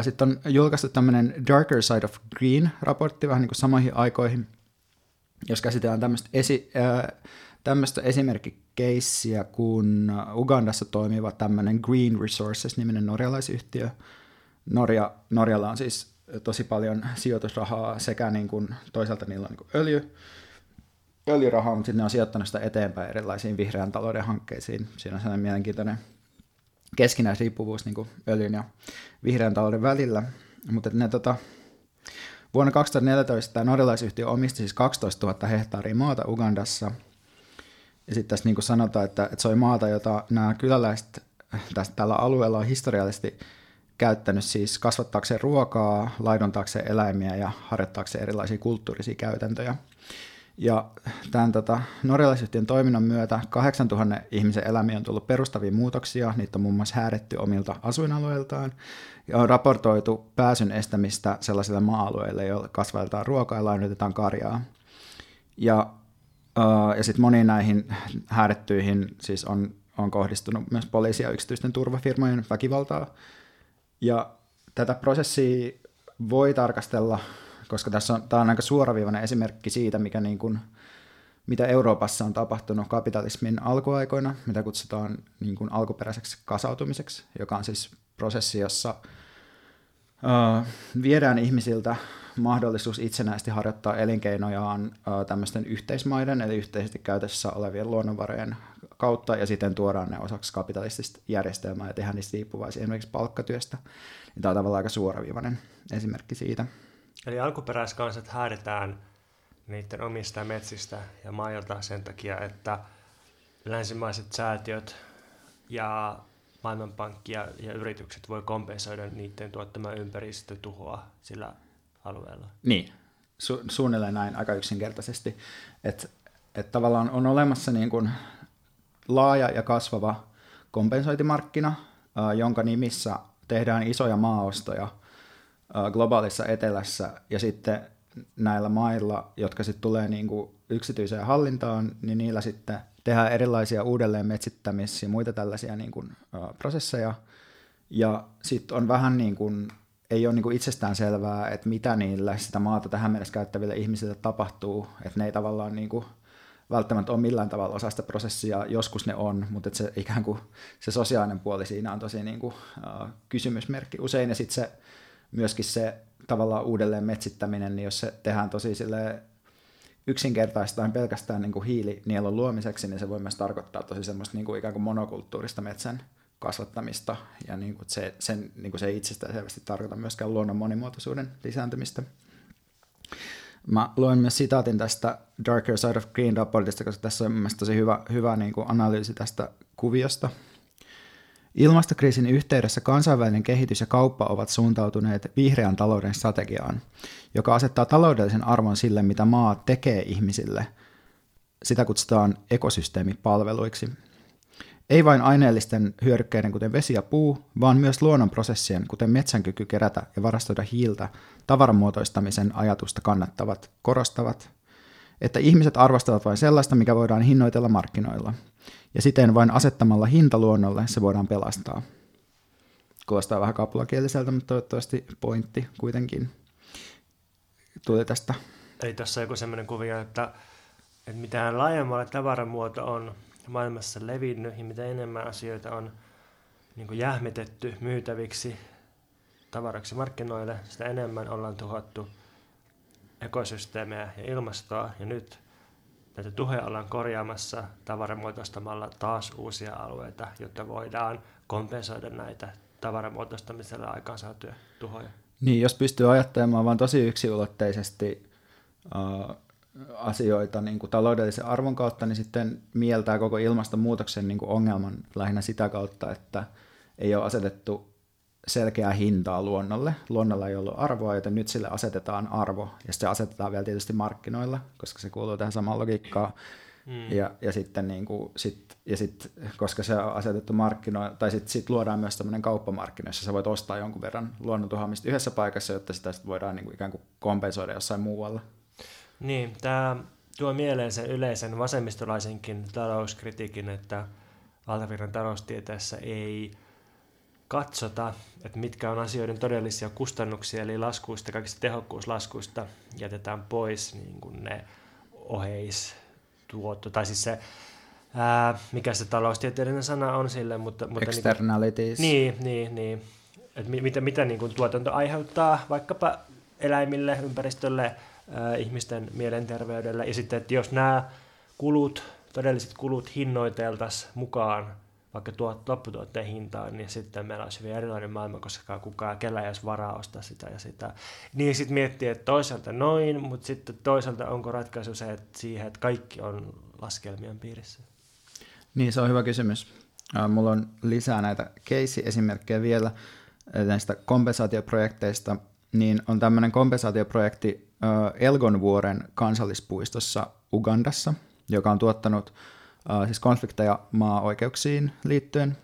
Sitten on julkaistu tämmöinen Darker Side of Green-raportti vähän niin kuin samoihin aikoihin, jos käsitellään tämmöistä, esi- tämmöistä esimerkkikeissiä, kun Ugandassa toimiva tämmöinen Green Resources-niminen norjalaisyhtiö. Norja, Norjalla on siis tosi paljon sijoitusrahaa sekä niin kuin, toisaalta niillä on niin kuin öljy, öljyrahaa, mutta sitten ne on sijoittanut sitä eteenpäin erilaisiin vihreän talouden hankkeisiin. Siinä on sellainen mielenkiintoinen keskinäisriippuvuus niin kuin öljyn ja vihreän talouden välillä. Mutta ne, tota, vuonna 2014 tämä norjalaisyhtiö omisti siis 12 000 hehtaaria maata Ugandassa. Ja sitten tässä niin kuin sanotaan, että, että se oli maata, jota nämä kyläläiset tästä, tällä alueella on historiallisesti käyttänyt siis kasvattaakseen ruokaa, laidontaakseen eläimiä ja harjoittaakseen erilaisia kulttuurisia käytäntöjä. Ja tämän tota, norjalaisyhtiön toiminnan myötä 8000 ihmisen elämiä on tullut perustavia muutoksia, niitä on muun muassa häädetty omilta asuinalueiltaan, ja on raportoitu pääsyn estämistä sellaisille maa-alueille, joilla kasvatetaan ruokaa ja lainoitetaan karjaa. Ja, uh, ja sitten moniin näihin häädettyihin siis on, on kohdistunut myös poliisia ja yksityisten turvafirmojen väkivaltaa, ja tätä prosessia voi tarkastella, koska tässä on, tämä on aika suoraviivainen esimerkki siitä, mikä niin kuin, mitä Euroopassa on tapahtunut kapitalismin alkuaikoina, mitä kutsutaan niin kuin alkuperäiseksi kasautumiseksi, joka on siis prosessi, jossa uh, viedään ihmisiltä mahdollisuus itsenäisesti harjoittaa elinkeinojaan tämmöisten yhteismaiden, eli yhteisesti käytössä olevien luonnonvarojen kautta ja sitten tuodaan ne osaksi kapitalistista järjestelmää ja tehdään niistä riippuvaisia esimerkiksi palkkatyöstä. Ja tämä on tavallaan aika suoraviivainen esimerkki siitä. Eli alkuperäiskansat häädetään niiden omista metsistä ja mailta sen takia, että länsimaiset säätiöt ja Maailmanpankki ja, ja yritykset voi kompensoida niiden tuottamaa ympäristötuhoa sillä alueella. Niin, Su- suunnilleen näin aika yksinkertaisesti. Että et tavallaan on olemassa niin kuin laaja ja kasvava kompensointimarkkina, jonka nimissä tehdään isoja maaostoja globaalissa etelässä ja sitten näillä mailla, jotka sitten tulee niin kuin yksityiseen hallintaan, niin niillä sitten tehdään erilaisia uudelleen metsittämis- ja muita tällaisia niin kuin, prosesseja. Ja sitten on vähän niin kuin ei ole niin kuin itsestään selvää, että mitä niillä sitä maata tähän mennessä käyttäville ihmisille tapahtuu, että ne ei tavallaan niin kuin välttämättä ole millään tavalla osa sitä prosessia, joskus ne on, mutta että se ikään kuin se sosiaalinen puoli siinä on tosi niin kuin, uh, kysymysmerkki. Usein, ja sitten se myöskin se tavallaan uudelleen metsittäminen, niin jos se tehdään tosi sille yksinkertaistaan pelkästään niin kuin hiilinielon luomiseksi, niin se voi myös tarkoittaa tosi semmoista niin kuin ikään kuin monokulttuurista metsän kasvattamista, ja niin kuin se, sen, niin kuin se ei itsestään selvästi tarkoita myöskään luonnon monimuotoisuuden lisääntymistä. Mä luen myös sitaatin tästä Darker Side of Green raportista, koska tässä on mielestäni tosi hyvä, hyvä niin kuin analyysi tästä kuviosta. Ilmastokriisin yhteydessä kansainvälinen kehitys ja kauppa ovat suuntautuneet vihreän talouden strategiaan, joka asettaa taloudellisen arvon sille, mitä maa tekee ihmisille. Sitä kutsutaan ekosysteemipalveluiksi. Ei vain aineellisten hyödykkeiden, kuten vesi ja puu, vaan myös luonnonprosessien, kuten metsän kyky kerätä ja varastoida hiiltä, tavaramuotoistamisen ajatusta kannattavat, korostavat, että ihmiset arvostavat vain sellaista, mikä voidaan hinnoitella markkinoilla. Ja siten vain asettamalla hinta luonnolle se voidaan pelastaa. Kuulostaa vähän kapulakieliseltä, mutta toivottavasti pointti kuitenkin tuli tästä. Eli tässä joku sellainen kuvio, että, että mitä laajemmalle tavaramuoto on maailmassa levinnyt ja mitä enemmän asioita on niin kuin jähmetetty myytäviksi tavaraksi markkinoille, sitä enemmän ollaan tuhottu ekosysteemejä ja ilmastoa. Ja nyt näitä tuhoja ollaan korjaamassa tavaramuotoistamalla taas uusia alueita, jotta voidaan kompensoida näitä tavaramuotoistamisella aikaansaatuja tuhoja. Niin, jos pystyy ajattelemaan vain tosi yksinulotteisesti uh, asioita niin kuin taloudellisen arvon kautta, niin sitten mieltää koko ilmastonmuutoksen niin kuin ongelman lähinnä sitä kautta, että ei ole asetettu selkeää hintaa luonnolle. Luonnolla ei ollut arvoa, joten nyt sille asetetaan arvo, ja se asetetaan vielä tietysti markkinoilla, koska se kuuluu tähän samaan logiikkaan. Mm. Ja, ja, sitten niin kuin, sit, ja sit, koska se on asetettu markkinoilla, tai sitten sit luodaan myös tämmöinen kauppamarkkino, jossa sä voit ostaa jonkun verran luonnontuhoamista yhdessä paikassa, jotta sitä sit voidaan niin kuin ikään kuin kompensoida jossain muualla. Niin, tämä tuo mieleen sen yleisen vasemmistolaisenkin talouskritiikin, että valtavirran taloustieteessä ei katsota, että mitkä on asioiden todellisia kustannuksia, eli laskuista, kaikista tehokkuuslaskuista jätetään pois niin kuin ne oheis tuotto, tai siis se, ää, mikä se taloustieteellinen sana on sille, mutta... mutta niinku- Externalities. Niin, niin, niin. Että mitä, mitä niin kuin tuotanto aiheuttaa vaikkapa eläimille, ympäristölle, ihmisten mielenterveydelle, ja sitten, että jos nämä kulut, todelliset kulut hinnoiteltaisiin mukaan vaikka tuot, lopputuotteen hintaan, niin sitten meillä olisi hyvin erilainen maailma, koska kukaan, kellä ei olisi varaa ostaa sitä ja sitä. Niin sitten miettii, että toisaalta noin, mutta sitten toisaalta onko ratkaisu se, että siihen, että kaikki on laskelmien piirissä? Niin, se on hyvä kysymys. Mulla on lisää näitä case-esimerkkejä vielä näistä kompensaatioprojekteista. Niin on tämmöinen kompensaatioprojekti Elgon vuoren kansallispuistossa Ugandassa, joka on tuottanut siis konflikteja maa-oikeuksiin liittyen.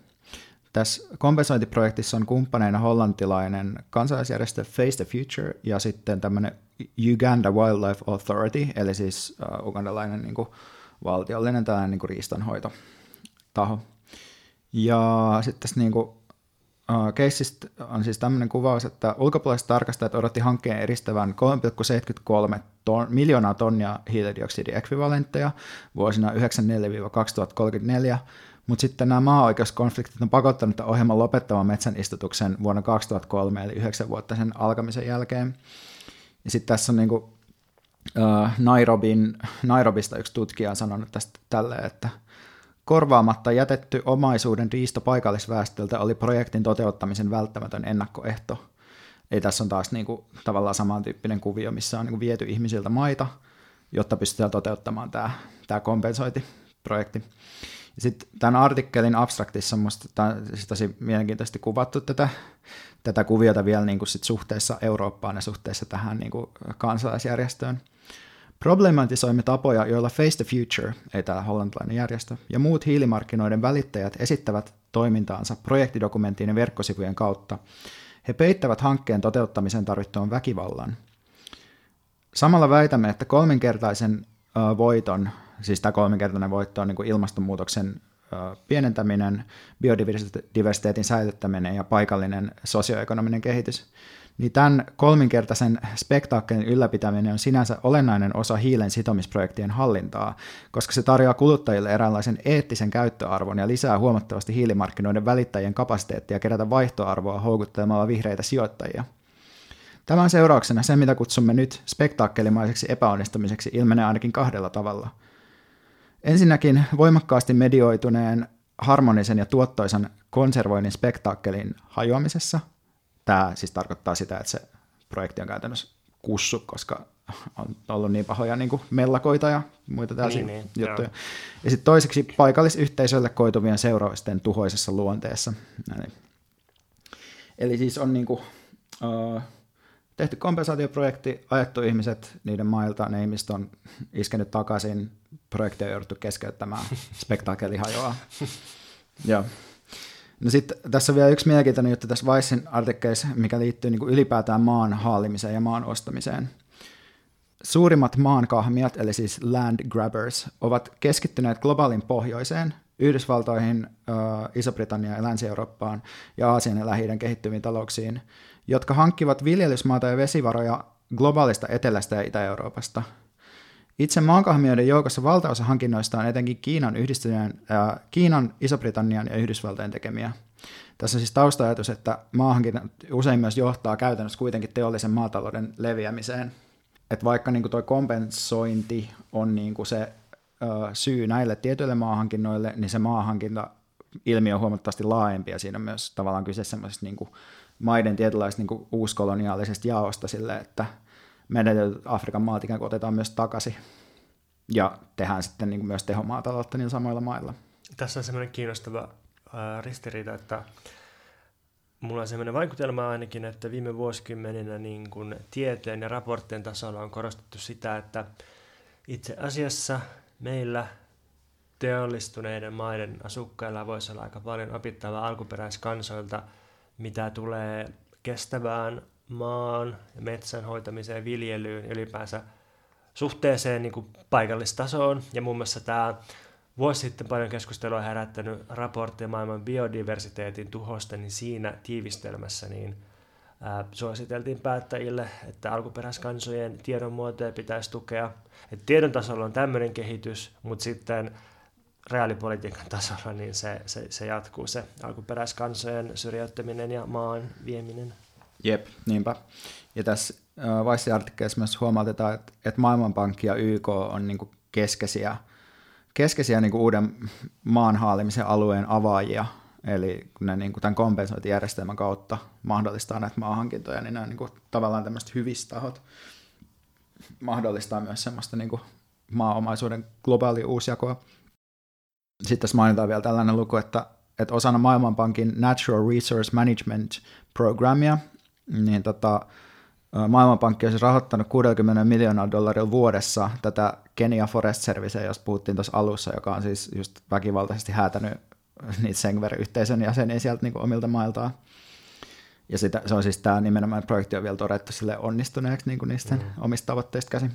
Tässä kompensointiprojektissa on kumppaneina hollantilainen kansalaisjärjestö Face the Future ja sitten tämmöinen Uganda Wildlife Authority, eli siis ugandalainen niin kuin, valtiollinen tällainen niin kuin riistanhoitotaho. Ja sitten tässä niin kuin, keissistä on siis tämmöinen kuvaus, että ulkopuoliset tarkastajat odotti hankkeen eristävän 3,73 ton, miljoonaa tonnia hiilidioksidiekvivalentteja vuosina 1994-2034, mutta sitten nämä maa-oikeuskonfliktit on pakottanut ohjelman lopettamaan metsän istutuksen vuonna 2003, eli yhdeksän vuotta sen alkamisen jälkeen. Ja sitten tässä on niin kuin, uh, Nairobin, Nairobista yksi tutkija on sanonut tästä tälleen, että – Korvaamatta jätetty omaisuuden riisto paikallisväestöltä oli projektin toteuttamisen välttämätön ennakkoehto. Ei tässä on taas niin kuin, tavallaan samantyyppinen kuvio, missä on niin kuin, viety ihmisiltä maita, jotta pystytään toteuttamaan tämä, tämä kompensointiprojekti. Sitten tämän artikkelin abstraktissa minusta siis tosi mielenkiintoisesti kuvattu tätä, tätä kuviota vielä niin kuin sit suhteessa Eurooppaan ja suhteessa tähän niin kuin kansalaisjärjestöön. Problematisoimme tapoja, joilla Face the Future, ei tämä hollantilainen järjestö, ja muut hiilimarkkinoiden välittäjät esittävät toimintaansa projektidokumenttien ja verkkosivujen kautta. He peittävät hankkeen toteuttamiseen tarvittavan väkivallan. Samalla väitämme, että kolminkertaisen voiton, siis tämä kolminkertainen voitto on niin kuin ilmastonmuutoksen pienentäminen, biodiversiteetin säilyttäminen ja paikallinen sosioekonominen kehitys. Niin tämän kolminkertaisen spektaakkelin ylläpitäminen on sinänsä olennainen osa hiilen sitomisprojektien hallintaa, koska se tarjoaa kuluttajille eräänlaisen eettisen käyttöarvon ja lisää huomattavasti hiilimarkkinoiden välittäjien kapasiteettia kerätä vaihtoarvoa houkuttelemalla vihreitä sijoittajia. Tämän seurauksena se, mitä kutsumme nyt spektaakkelimmaiseksi epäonnistumiseksi, ilmenee ainakin kahdella tavalla – Ensinnäkin voimakkaasti medioituneen harmonisen ja tuottoisan konservoinnin spektaakkelin hajoamisessa. Tämä siis tarkoittaa sitä, että se projekti on käytännössä kussu, koska on ollut niin pahoja niin kuin mellakoita ja muita tällaisia niin, niin, juttuja. Joo. Ja sitten toiseksi paikallisyhteisölle koituvien seurausten tuhoisessa luonteessa. Näin. Eli siis on niin kuin, uh, tehty kompensaatioprojekti, ajettu ihmiset niiden mailta, ne ihmiset on iskenyt takaisin, projekti on jouduttu keskeyttämään, spektaakeli hajoaa. Joo. No sitten tässä on vielä yksi mielenkiintoinen juttu tässä Weissin artikkeissa, mikä liittyy niin kuin ylipäätään maan haalimiseen ja maan ostamiseen. Suurimmat maankahmijat, eli siis land grabbers, ovat keskittyneet globaalin pohjoiseen, Yhdysvaltoihin, Iso-Britanniaan ja Länsi-Eurooppaan ja Aasian ja lähi kehittyviin talouksiin, jotka hankkivat viljelysmaata ja vesivaroja globaalista etelästä ja Itä-Euroopasta. Itse maankahmioiden joukossa valtaosa hankinnoista on etenkin Kiinan, yhdistyneen, äh, Kiinan, Iso-Britannian ja Yhdysvaltojen tekemiä. Tässä on siis taustajatus, että maahankinnat usein myös johtaa käytännössä kuitenkin teollisen maatalouden leviämiseen. Että vaikka niin tuo kompensointi on niin se ö, syy näille tietyille maahankinnoille, niin se maahankinta ilmiö on huomattavasti laajempi ja siinä on myös tavallaan kyse semmoisesta niin maiden tietynlaista niin uuskoloniaalisesta jaosta sille, että menetetyt Afrikan maat ikään kuin otetaan myös takaisin ja tehdään sitten niin kuin myös tehomaataloutta niin samoilla mailla. Tässä on semmoinen kiinnostava ristiriita, että mulla on semmoinen vaikutelma ainakin, että viime vuosikymmeninä niin kuin tieteen ja raporttien tasolla on korostettu sitä, että itse asiassa meillä teollistuneiden maiden asukkailla voisi olla aika paljon opittavaa alkuperäiskansoilta – mitä tulee kestävään maan ja metsän hoitamiseen, viljelyyn ja ylipäänsä suhteeseen niin kuin paikallistasoon. Ja muun muassa tämä vuosi sitten paljon keskustelua herättänyt raportti maailman biodiversiteetin tuhosta, niin siinä tiivistelmässä niin ää, suositeltiin päättäjille, että alkuperäiskansojen tiedonmuotoja pitäisi tukea. Et tiedon tasolla on tämmöinen kehitys, mutta sitten reaalipolitiikan tasolla, niin se, se, se jatkuu se alkuperäiskansojen syrjäyttäminen ja maan vieminen. Jep, niinpä. Ja tässä äh, Vice-artikkelissa myös huomautetaan, että, että Maailmanpankki ja YK on niin kuin keskeisiä, keskeisiä niin kuin uuden maanhaalimisen alueen avaajia, eli kun ne niin kuin tämän kompensointijärjestelmän kautta mahdollistaa näitä maahankintoja, niin ne on niin kuin tavallaan tämmöiset hyvistahot mahdollistaa myös semmoista niin kuin maaomaisuuden globaalia uusjakoa. Sitten tässä mainitaan vielä tällainen luku, että, että osana Maailmanpankin Natural Resource Management Programmia, niin tota, Maailmanpankki olisi rahoittanut 60 miljoonaa dollaria vuodessa tätä Kenya Forest Servicea, josta puhuttiin tuossa alussa, joka on siis just väkivaltaisesti häätänyt niitä Sengver-yhteisön jäseniä sieltä niin omilta mailtaan. Ja sitä, se on siis tämä nimenomaan projekti on vielä todettu sille onnistuneeksi niin kuin niistä mm. omista tavoitteista käsin.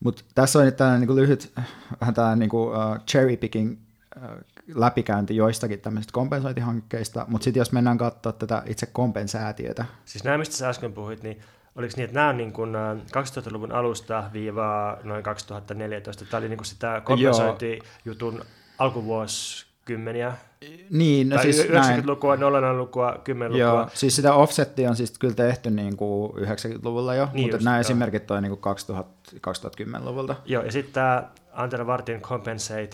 Mutta tässä on nyt tällainen niin lyhyt, vähän tällainen niin kuin, uh, cherry picking uh, läpikäynti joistakin tämmöisistä kompensointihankkeista, mutta sitten jos mennään katsoa tätä itse kompensaatiota. Siis nämä, mistä sä äsken puhuit, niin oliko niin, että nämä on niin kuin 2000-luvun alusta viivaa noin 2014, tämä oli niin kuin sitä kompensointijutun alkuvuosikymmeniä, niin, no siis 90-lukua, 00-lukua, 10-lukua. Joo, siis sitä offsettia on siis kyllä tehty niin kuin 90-luvulla jo, niin mutta just, nämä joo. esimerkit on niin kuin 2000, 2010-luvulta. Joo, ja sitten tämä Antero Vartin Compensate,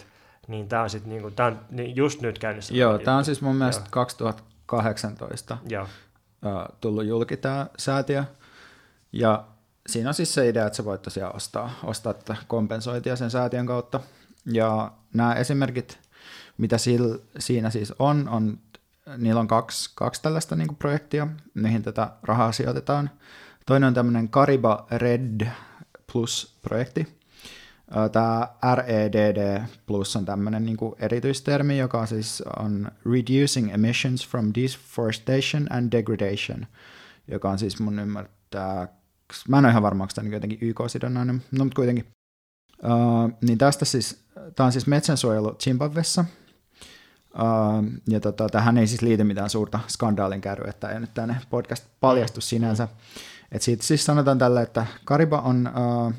niin tämä on sitten niin kuin, tämä on just nyt käynnissä. Joo, tämä on siis mun mielestä joo. 2018 joo. Uh, tullut julki tämä säätiö, ja siinä on siis se idea, että sä voit tosiaan ostaa, ostaa tätä kompensointia sen säätiön kautta, ja nämä esimerkit mitä sil, siinä siis on, on niillä on kaksi, kaksi tällaista niin projektia, mihin tätä rahaa sijoitetaan. Toinen on tämmöinen Kariba Red Plus-projekti. Tämä REDD Plus on tämmöinen niin kuin erityistermi, joka siis on Reducing Emissions from Deforestation and Degradation, joka on siis mun ymmärtää, mä en ole ihan varma, onko tämä niin jotenkin YK-sidonnainen, no mutta kuitenkin. Uh, niin tästä siis, tämä on siis metsänsuojelu Zimbabwessa, Uh, ja tota, tähän ei siis liity mitään suurta skandaalin kärryä, että ei nyt tänne podcast paljastu sinänsä. Et siitä siis sanotaan tällä, että Kariba on uh,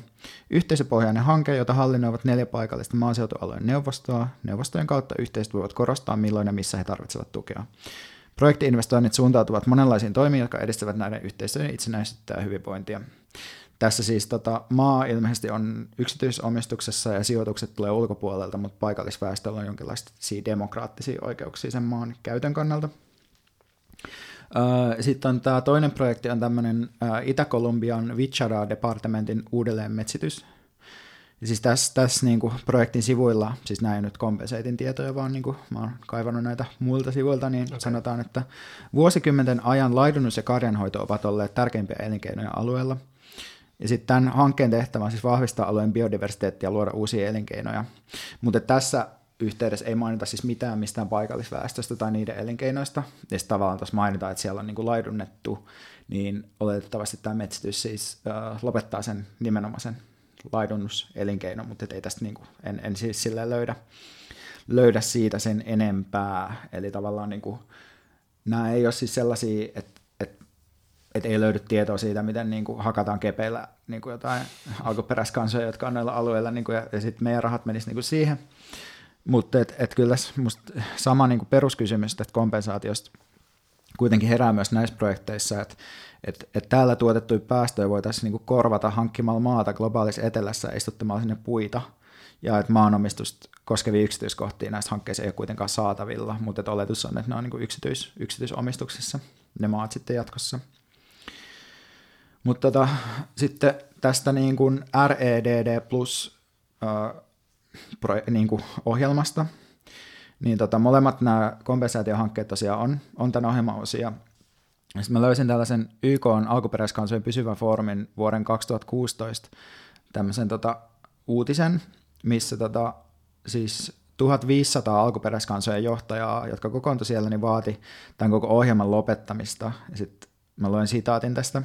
yhteisöpohjainen hanke, jota hallinnoivat neljä paikallista maaseutualueen neuvostoa. Neuvostojen kautta yhteistyöt voivat korostaa, milloin ja missä he tarvitsevat tukea. Projektiinvestoinnit suuntautuvat monenlaisiin toimiin, jotka edistävät näiden yhteisöjen itsenäisyyttä ja hyvinvointia. Tässä siis tota, maa ilmeisesti on yksityisomistuksessa ja sijoitukset tulee ulkopuolelta, mutta paikallisväestöllä on jonkinlaisia demokraattisia oikeuksia sen maan käytön kannalta. Sitten on tämä toinen projekti on tämmöinen Itä-Kolumbian Vichara-departementin uudelleenmetsitys. Siis tässä, tässä niin kuin projektin sivuilla, siis näin nyt kompenseitin tietoja, vaan niin kuin mä oon kaivannut näitä muilta sivuilta, niin okay. sanotaan, että vuosikymmenten ajan laidunnus ja karjanhoito ovat olleet tärkeimpiä elinkeinoja alueella – ja sitten tämän hankkeen tehtävä on siis vahvistaa alueen biodiversiteettiä ja luoda uusia elinkeinoja. Mutta tässä yhteydessä ei mainita siis mitään mistään paikallisväestöstä tai niiden elinkeinoista. Ja sitten tavallaan tuossa mainitaan, että siellä on niinku laidunnettu, niin oletettavasti tämä metsitys siis äh, lopettaa sen nimenomaisen laidunnuselinkeino, mutta ei tästä niinku, en, en siis sille löydä, löydä siitä sen enempää. Eli tavallaan niinku, nämä ei ole siis sellaisia, että että ei löydy tietoa siitä, miten niin kuin hakataan kepeillä niin kuin jotain alkuperäiskansoja, jotka on näillä alueilla, niin kuin, ja, ja sitten meidän rahat menisivät niin kuin siihen. Mutta et, et kyllä musta sama niin kuin peruskysymys että kompensaatiosta kuitenkin herää myös näissä projekteissa, että et, et täällä tuotettuja päästöjä voitaisiin niin kuin korvata hankkimalla maata globaalissa etelässä istuttamalla sinne puita, ja että maanomistusta koskevia yksityiskohtia näistä hankkeista ei ole kuitenkaan saatavilla, mutta että oletus on, että ne on niin kuin yksityis, yksityisomistuksessa ne maat sitten jatkossa. Mutta tota, sitten tästä niin REDD Plus äh, pro, niin kuin ohjelmasta, niin tota, molemmat nämä kompensaatiohankkeet tosiaan on, on tämän ohjelman osia. Sitten mä löysin tällaisen YK on alkuperäiskansojen pysyvän foorumin vuoden 2016 tämmöisen tota, uutisen, missä tota, siis 1500 alkuperäiskansojen johtajaa, jotka kokoontui siellä, niin vaati tämän koko ohjelman lopettamista. Ja sitten mä luen sitaatin tästä.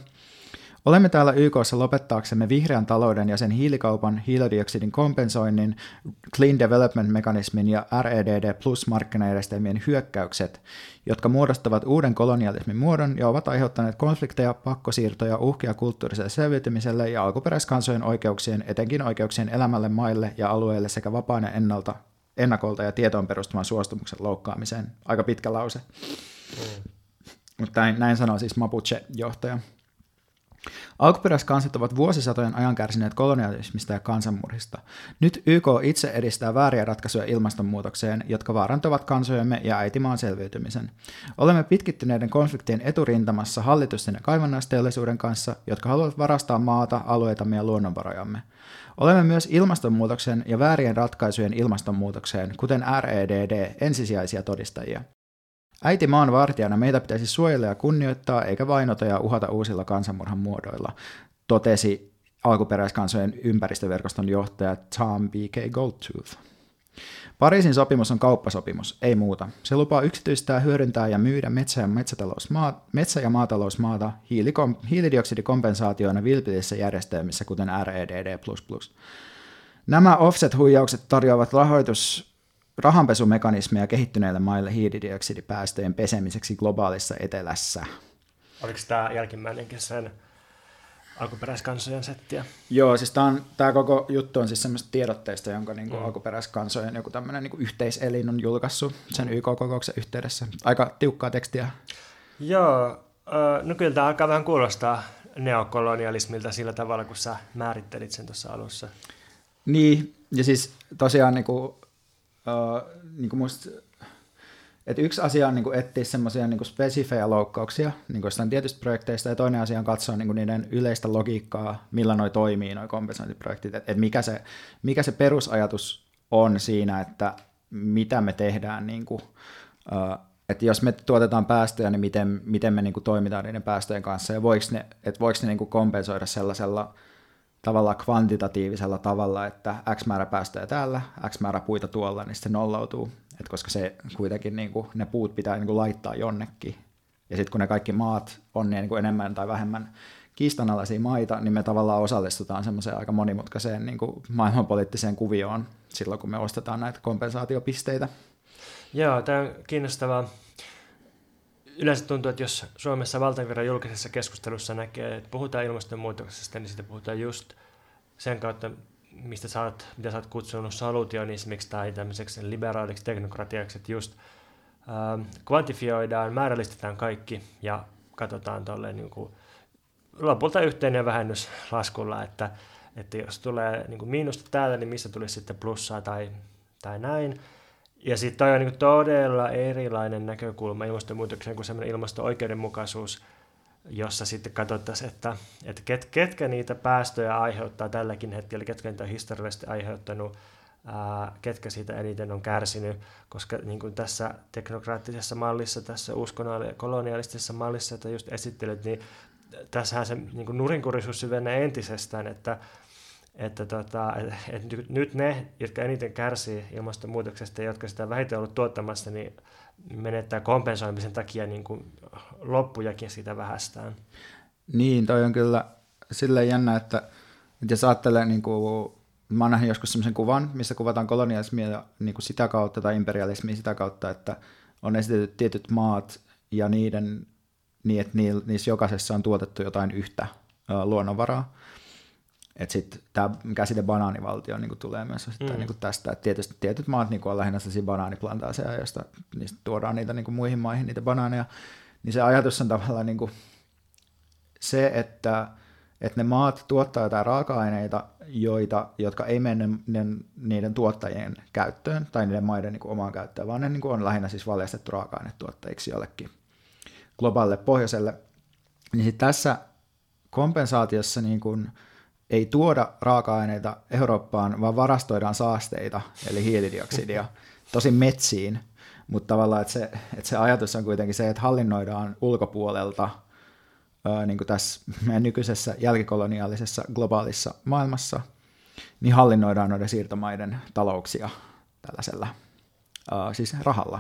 Olemme täällä YKssa lopettaaksemme vihreän talouden ja sen hiilikaupan, hiilidioksidin kompensoinnin, Clean Development-mekanismin ja REDD Plus-markkinajärjestelmien hyökkäykset, jotka muodostavat uuden kolonialismin muodon ja ovat aiheuttaneet konflikteja, pakkosiirtoja, uhkia kulttuuriselle selviytymiselle ja alkuperäiskansojen oikeuksien, etenkin oikeuksien elämälle, maille ja alueille sekä vapaan ja ennalta, ennakolta ja tietoon perustuvan suostumuksen loukkaamiseen. Aika pitkä lause. Mm. Mutta näin, näin sanoo siis Mapuche-johtaja. Alkuperäiskansat ovat vuosisatojen ajan kärsineet kolonialismista ja kansanmurhista. Nyt YK itse edistää vääriä ratkaisuja ilmastonmuutokseen, jotka vaarantavat kansojemme ja äitimaan selviytymisen. Olemme pitkittyneiden konfliktien eturintamassa hallitusten ja kaivannaisteollisuuden kanssa, jotka haluavat varastaa maata, alueitamme ja luonnonvarojamme. Olemme myös ilmastonmuutoksen ja väärien ratkaisujen ilmastonmuutokseen, kuten REDD, ensisijaisia todistajia. Äiti maan vartijana meitä pitäisi suojella ja kunnioittaa, eikä vainota ja uhata uusilla kansanmurhan muodoilla, totesi alkuperäiskansojen ympäristöverkoston johtaja Tom B.K. Goldtooth. Pariisin sopimus on kauppasopimus, ei muuta. Se lupaa yksityistää, hyödyntää ja myydä metsä- ja, metsätalousmaa, metsä- ja maatalousmaata hiilikom, hiilidioksidikompensaatioina vilpillisissä järjestelmissä, kuten REDD++. Nämä offset-huijaukset tarjoavat rahoitus rahanpesumekanismeja kehittyneille maille hiilidioksidipäästöjen pesemiseksi globaalissa etelässä. Oliko tämä jälkimmäinenkin sen alkuperäiskansojen settiä? Joo, siis tämä, tämä koko juttu on siis semmoista tiedotteista, jonka niin kuin mm. alkuperäiskansojen joku tämmöinen niin yhteiselin on julkaissut sen YK-kokouksen yhteydessä. Aika tiukkaa tekstiä. Joo, no kyllä tämä alkaa vähän kuulostaa neokolonialismilta sillä tavalla, kun sä määrittelit sen tuossa alussa. Niin, ja siis tosiaan niin kuin uh, niin kuin musta, että yksi asia on niin kuin etsiä semmoisia niin spesifejä loukkauksia niin jostain tietystä projekteista, ja toinen asia on katsoa niin kuin niiden yleistä logiikkaa, millä noi toimii, noi kompensointiprojektit, että et mikä, se, mikä se perusajatus on siinä, että mitä me tehdään, niin kuin, uh, että jos me tuotetaan päästöjä, niin miten, miten me niin kuin toimitaan niiden päästöjen kanssa, ja voiko ne, että voiko ne niin kuin kompensoida sellaisella tavallaan kvantitatiivisella tavalla, että X määrä päästöjä täällä, X määrä puita tuolla, niin se nolloutuu. Et koska se kuitenkin niin kuin, ne puut pitää niin kuin laittaa jonnekin. Ja sitten kun ne kaikki maat on niin kuin enemmän tai vähemmän kiistanalaisia maita, niin me tavallaan osallistutaan semmoiseen aika monimutkaiseen niin kuin maailmanpoliittiseen kuvioon silloin, kun me ostetaan näitä kompensaatiopisteitä. Joo, tämä on kiinnostavaa. Yleensä tuntuu, että jos Suomessa valtavirran julkisessa keskustelussa näkee, että puhutaan ilmastonmuutoksesta, niin sitä puhutaan just sen kautta, mistä sä oot, mitä sä oot kutsunut solutionismiksi tai tämmöiseksi liberaaliksi teknokratiaksi, että just äh, kvantifioidaan, määrällistetään kaikki ja katsotaan tolleen niin kuin, lopulta yhteinen vähennys laskulla, että, että jos tulee niin kuin miinusta täällä, niin missä tulisi sitten plussaa tai, tai näin. Ja sitten toi on niin todella erilainen näkökulma ilmastonmuutokseen kuin semmoinen ilmasto-oikeudenmukaisuus, jossa sitten katsottaisiin, että, että ket, ketkä niitä päästöjä aiheuttaa tälläkin hetkellä, ketkä niitä on historiallisesti aiheuttanut, ää, ketkä siitä eniten on kärsinyt, koska niin kuin tässä teknokraattisessa mallissa, tässä uskonnollisessa kolonialistisessa mallissa, jota just esittelyt, niin tässähän se niin nurinkurisuus syvenee entisestään, että, että, tota, että nyt ne, jotka eniten kärsii ilmastonmuutoksesta ja jotka sitä vähiten ollut tuottamassa, niin menettää kompensoimisen takia niin kuin loppujakin sitä vähästään. Niin, toi on kyllä silleen jännä, että, että jos ajattelee, niin kuin, mä oon nähnyt joskus sellaisen kuvan, missä kuvataan kolonialismia niin kuin sitä kautta tai imperialismia sitä kautta, että on esitetty tietyt maat ja niiden, niin että niissä jokaisessa on tuotettu jotain yhtä luonnonvaraa. Että sitten tämä käsite banaanivaltio niin tulee myös mm. niin tästä, että tietysti tietyt maat niin on lähinnä sellaisia banaaniplantaaseja, joista niistä tuodaan niitä niin muihin maihin, niitä banaaneja, niin se ajatus on tavallaan niin kuin se, että, että ne maat tuottaa jotain raaka-aineita, joita, jotka ei mene niiden, niiden tuottajien käyttöön tai niiden maiden niin kuin omaan käyttöön, vaan ne niin kuin on lähinnä siis valjastettu raaka-ainetuottajiksi jollekin globaalille pohjoiselle. Niin sit tässä kompensaatiossa niin kuin, ei tuoda raaka-aineita Eurooppaan, vaan varastoidaan saasteita, eli hiilidioksidia, tosi metsiin, mutta tavallaan, että se, että se ajatus on kuitenkin se, että hallinnoidaan ulkopuolelta ää, niin kuin tässä meidän nykyisessä jälkikoloniaalisessa globaalissa maailmassa, niin hallinnoidaan noiden siirtomaiden talouksia tällaisella, ää, siis rahalla.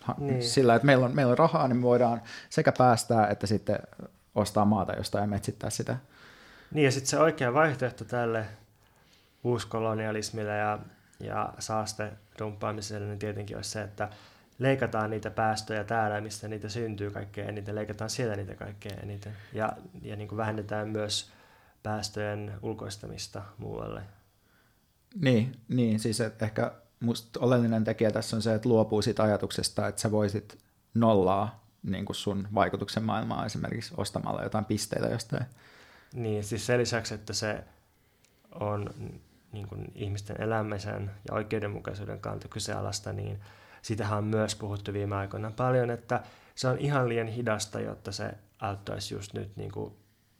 Ha, niin. Sillä, että meillä on, meillä on rahaa, niin me voidaan sekä päästää että sitten ostaa maata jostain ja metsittää sitä niin ja sitten se oikea vaihtoehto tälle uuskolonialismille ja, ja saastedumppaamiselle niin tietenkin olisi se, että leikataan niitä päästöjä täällä, mistä niitä syntyy kaikkein eniten, leikataan siellä niitä kaikkein eniten ja, ja niin kuin vähennetään myös päästöjen ulkoistamista muualle. Niin, niin siis että ehkä musta oleellinen tekijä tässä on se, että luopuu siitä ajatuksesta, että sä voisit nollaa niin kuin sun vaikutuksen maailmaa esimerkiksi ostamalla jotain pisteitä jostain niin, siis sen lisäksi, että se on niin kuin ihmisten elämisen ja oikeudenmukaisuuden kannalta kyseenalaista, niin sitähän on myös puhuttu viime aikoina paljon, että se on ihan liian hidasta, jotta se auttaisi just nyt niin kuin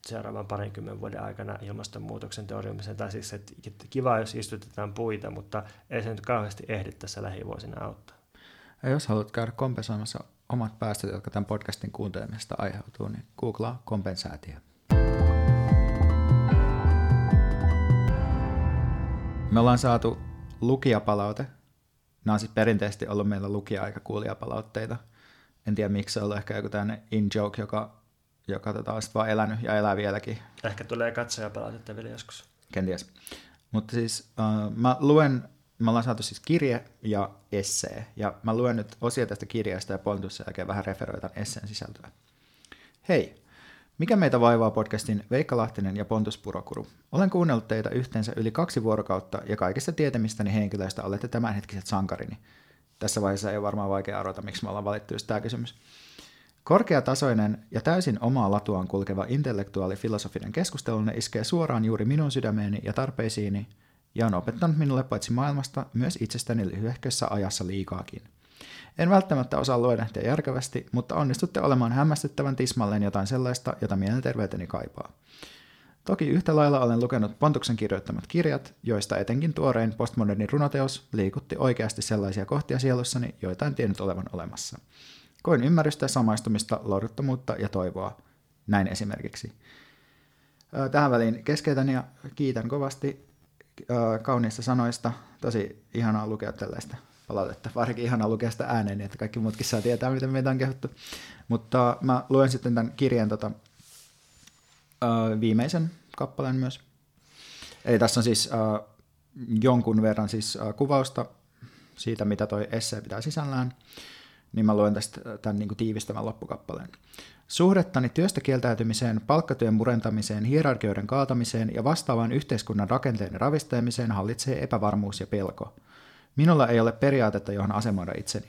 seuraavan parinkymmenen vuoden aikana ilmastonmuutoksen torjumisen. Tai siis, että kiva, jos istutetaan puita, mutta ei se nyt kauheasti ehdi tässä lähivuosina auttaa. Ja jos haluat käydä kompensoimassa omat päästöt, jotka tämän podcastin kuuntelemisesta aiheutuu, niin googlaa kompensaatio. Me ollaan saatu lukijapalaute. Nämä on siis perinteisesti ollut meillä lukija-aika kuulijapalautteita. En tiedä miksi se on ollut ehkä joku tämmöinen in-joke, joka, joka tota, on vaan elänyt ja elää vieläkin. Ehkä tulee katsojapalautetta vielä joskus. Kenties. Mutta siis uh, mä luen, me ollaan saatu siis kirje ja essee, ja mä luen nyt osia tästä kirjasta ja Pontus jälkeen vähän referoitan esseen sisältöä. Hei, mikä meitä vaivaa podcastin Veikka Lahtinen ja Pontus Purokuru? Olen kuunnellut teitä yhteensä yli kaksi vuorokautta ja kaikista tietämistäni henkilöistä olette tämänhetkiset sankarini. Tässä vaiheessa ei ole varmaan vaikea arvata, miksi me ollaan valittu just tämä kysymys. Korkeatasoinen ja täysin omaa latuaan kulkeva intellektuaali filosofinen keskustelunne iskee suoraan juuri minun sydämeeni ja tarpeisiini ja on opettanut minulle paitsi maailmasta myös itsestäni lyhyehkössä ajassa liikaakin. En välttämättä osaa luonnehtia järkevästi, mutta onnistutte olemaan hämmästyttävän tismalleen jotain sellaista, jota mielenterveyteni kaipaa. Toki yhtä lailla olen lukenut Pontuksen kirjoittamat kirjat, joista etenkin tuorein postmodernin runoteos liikutti oikeasti sellaisia kohtia sielussani, joita en tiennyt olevan olemassa. Koin ymmärrystä, samaistumista, lohduttomuutta ja toivoa. Näin esimerkiksi. Tähän väliin keskeytän ja kiitän kovasti kauniista sanoista. Tosi ihanaa lukea tällaista palautetta. Varsinkin ihana lukea sitä ääneen, niin että kaikki muutkin saa tietää, miten meitä on kehuttu. Mutta mä luen sitten tämän kirjan tota, uh, viimeisen kappaleen myös. Eli tässä on siis uh, jonkun verran siis uh, kuvausta siitä, mitä toi essee pitää sisällään, niin mä luen tästä tämän niin kuin tiivistävän loppukappaleen. Suhdettani työstä kieltäytymiseen, palkkatyön murentamiseen, hierarkioiden kaatamiseen ja vastaavaan yhteiskunnan rakenteen ravistamiseen hallitsee epävarmuus ja pelko. Minulla ei ole periaatetta, johon asemoida itseni.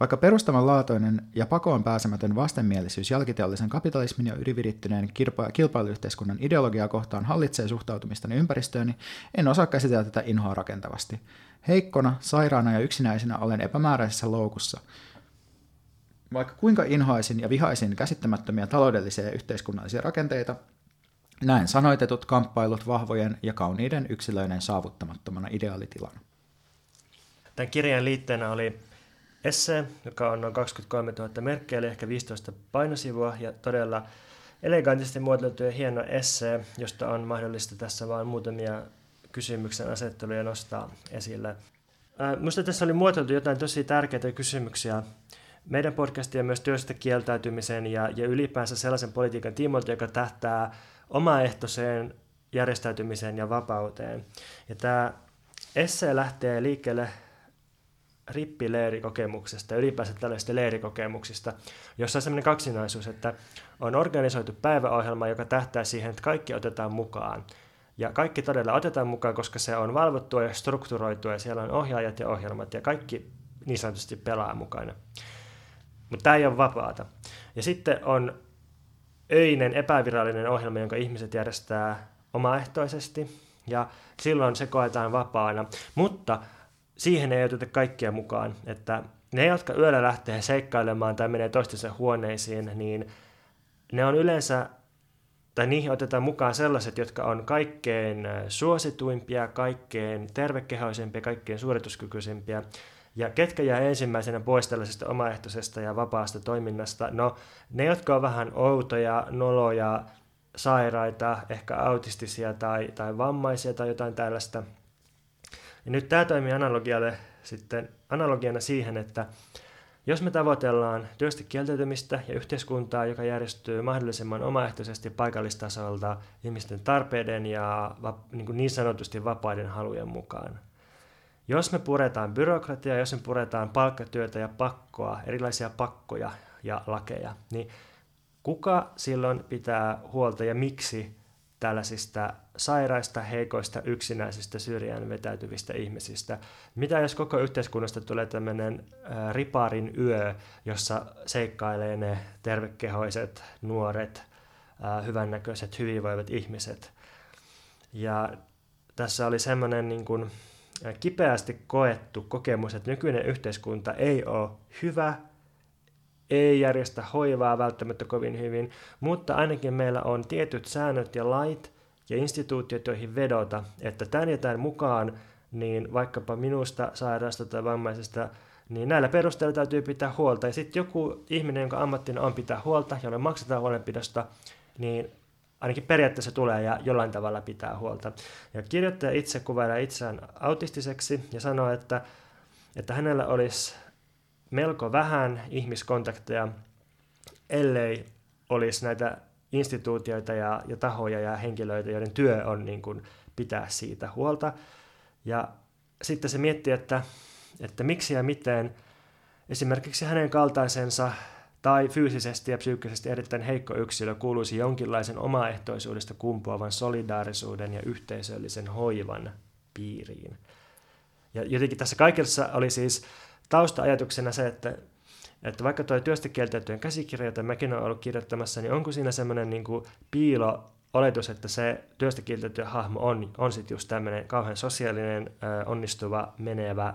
Vaikka perustavanlaatoinen ja pakoon pääsemätön vastenmielisyys jälkiteollisen kapitalismin ja ylivirittyneen kilpailuyhteiskunnan ideologiaa kohtaan hallitsee suhtautumistani ympäristööni, en osaa käsitellä tätä inhoa rakentavasti. Heikkona, sairaana ja yksinäisenä olen epämääräisessä loukussa. Vaikka kuinka inhoaisin ja vihaisin käsittämättömiä taloudellisia ja yhteiskunnallisia rakenteita, näen sanoitetut kamppailut vahvojen ja kauniiden yksilöiden saavuttamattomana ideaalitilana. Tämän kirjan liitteenä oli esse, joka on noin 23 000 merkkiä, eli ehkä 15 painosivua, ja todella elegantisti muotoiltu ja hieno esse, josta on mahdollista tässä vain muutamia kysymyksen asetteluja nostaa esille. Minusta tässä oli muotoiltu jotain tosi tärkeitä kysymyksiä meidän podcastia myös työstä kieltäytymisen ja, ja ylipäänsä sellaisen politiikan tiimoilta, joka tähtää omaehtoiseen järjestäytymiseen ja vapauteen. Ja tämä esse lähtee liikkeelle rippileirikokemuksesta ylipäänsä tällaisista leirikokemuksista, jossa on sellainen kaksinaisuus, että on organisoitu päiväohjelma, joka tähtää siihen, että kaikki otetaan mukaan. Ja kaikki todella otetaan mukaan, koska se on valvottua ja strukturoitua ja siellä on ohjaajat ja ohjelmat ja kaikki niin sanotusti pelaa mukana. Mutta tämä ei ole vapaata. Ja sitten on öinen epävirallinen ohjelma, jonka ihmiset järjestää omaehtoisesti ja silloin se koetaan vapaana. Mutta siihen ei oteta kaikkia mukaan, että ne, jotka yöllä lähtee seikkailemaan tai menee toistensa huoneisiin, niin ne on yleensä, tai niihin otetaan mukaan sellaiset, jotka on kaikkein suosituimpia, kaikkein tervekehoisempia, kaikkein suorituskykyisempiä. Ja ketkä jää ensimmäisenä pois tällaisesta omaehtoisesta ja vapaasta toiminnasta? No, ne, jotka on vähän outoja, noloja, sairaita, ehkä autistisia tai, tai vammaisia tai jotain tällaista – ja nyt tämä toimii analogialle sitten, analogiana siihen, että jos me tavoitellaan työstä kieltäytymistä ja yhteiskuntaa, joka järjestyy mahdollisimman omaehtoisesti paikallistasolta ihmisten tarpeiden ja niin, kuin niin sanotusti vapaiden halujen mukaan. Jos me puretaan byrokratiaa, jos me puretaan palkkatyötä ja pakkoa, erilaisia pakkoja ja lakeja, niin kuka silloin pitää huolta ja miksi tällaisista sairaista, heikoista, yksinäisistä, syrjään vetäytyvistä ihmisistä. Mitä jos koko yhteiskunnasta tulee tämmöinen riparin yö, jossa seikkailee ne tervekehoiset, nuoret, hyvännäköiset, hyvinvoivat ihmiset. Ja tässä oli semmoinen niin kuin, kipeästi koettu kokemus, että nykyinen yhteiskunta ei ole hyvä, ei järjestä hoivaa välttämättä kovin hyvin, mutta ainakin meillä on tietyt säännöt ja lait ja instituutiot, joihin vedota, että tämän ja tämän mukaan, niin vaikkapa minusta, sairaasta tai vammaisesta, niin näillä perusteilla täytyy pitää huolta. Ja sitten joku ihminen, jonka ammattina on pitää huolta, jolle maksetaan huolenpidosta, niin ainakin periaatteessa tulee ja jollain tavalla pitää huolta. Ja kirjoittaja itse kuvailee itseään autistiseksi ja sanoo, että, että hänellä olisi melko vähän ihmiskontakteja, ellei olisi näitä instituutioita ja, ja tahoja ja henkilöitä, joiden työ on niin kuin pitää siitä huolta. Ja sitten se miettii, että, että miksi ja miten esimerkiksi hänen kaltaisensa tai fyysisesti ja psyykkisesti erittäin heikko yksilö kuuluisi jonkinlaisen omaehtoisuudesta kumpuavan solidaarisuuden ja yhteisöllisen hoivan piiriin. Ja jotenkin tässä kaikessa oli siis tausta-ajatuksena se, että, että vaikka tuo työstä kieltäytyjen käsikirja, jota mäkin olen ollut kirjoittamassa, niin onko siinä semmoinen niin kuin piilo oletus, että se työstä kieltäytyjä hahmo on, on sitten just tämmöinen kauhean sosiaalinen, onnistuva, menevä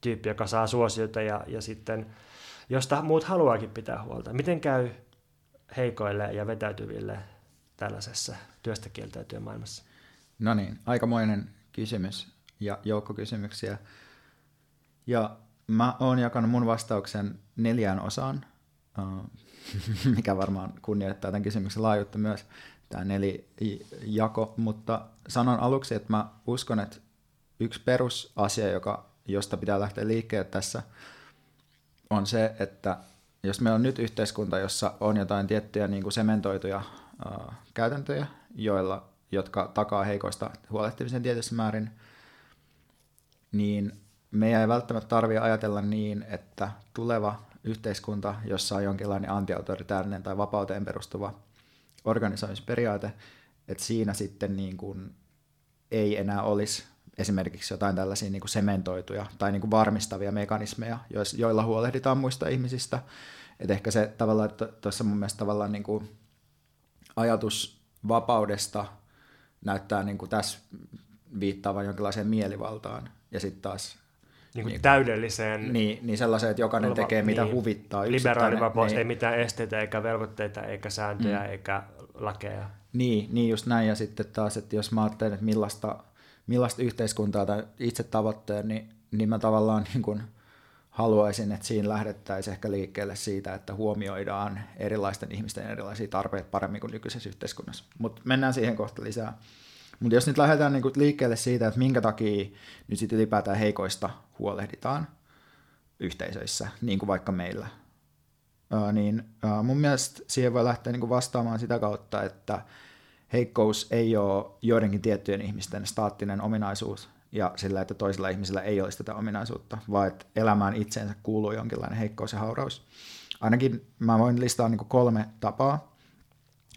tyyppi, joka saa suosiota ja, ja sitten, josta muut haluaakin pitää huolta. Miten käy heikoille ja vetäytyville tällaisessa työstä kieltäytyjän maailmassa? No niin, aikamoinen kysymys ja joukko kysymyksiä. Ja Mä oon jakanut mun vastauksen neljään osaan, mikä varmaan kunnioittaa tämän kysymyksen laajuutta myös, tämä nelijako, mutta sanon aluksi, että mä uskon, että yksi perusasia, joka, josta pitää lähteä liikkeelle tässä, on se, että jos meillä on nyt yhteiskunta, jossa on jotain tiettyjä niin kuin sementoituja uh, käytäntöjä, joilla, jotka takaa heikoista huolehtimisen tietyssä määrin, niin meidän ei välttämättä tarvitse ajatella niin, että tuleva yhteiskunta, jossa on jonkinlainen antiautoritäärinen tai vapauteen perustuva organisoimisperiaate, että siinä sitten niin kuin ei enää olisi esimerkiksi jotain tällaisia niin kuin sementoituja tai niin kuin varmistavia mekanismeja, joilla huolehditaan muista ihmisistä. Et ehkä se tavallaan, että tuossa mun mielestä tavallaan niin kuin ajatus vapaudesta näyttää niin kuin tässä viittaavan jonkinlaiseen mielivaltaan. Ja sitten taas niin kuin niin, täydelliseen... Niin, niin sellaiseen, että jokainen oleva, tekee mitä niin, huvittaa. Liberaalivapaus, niin, ei mitään esteitä, eikä velvoitteita, eikä sääntöjä, mm. eikä lakeja. Niin, niin, just näin. Ja sitten taas, että jos mä ajattelen, että millaista, millaista yhteiskuntaa tai itse tavoitteen, niin, niin mä tavallaan niin kuin haluaisin, että siinä lähdettäisiin ehkä liikkeelle siitä, että huomioidaan erilaisten ihmisten erilaisia tarpeita paremmin kuin nykyisessä yhteiskunnassa. Mutta mennään siihen kohta lisää. Mutta jos nyt lähdetään niinku liikkeelle siitä, että minkä takia nyt sitten ylipäätään heikoista huolehditaan yhteisöissä, niin kuin vaikka meillä, ää, niin ää, mun mielestä siihen voi lähteä niinku vastaamaan sitä kautta, että heikkous ei ole joidenkin tiettyjen ihmisten staattinen ominaisuus, ja sillä, että toisilla ihmisillä ei olisi tätä ominaisuutta, vaan että elämään itseensä kuuluu jonkinlainen heikkous ja hauraus. Ainakin mä voin listaa niin kolme tapaa.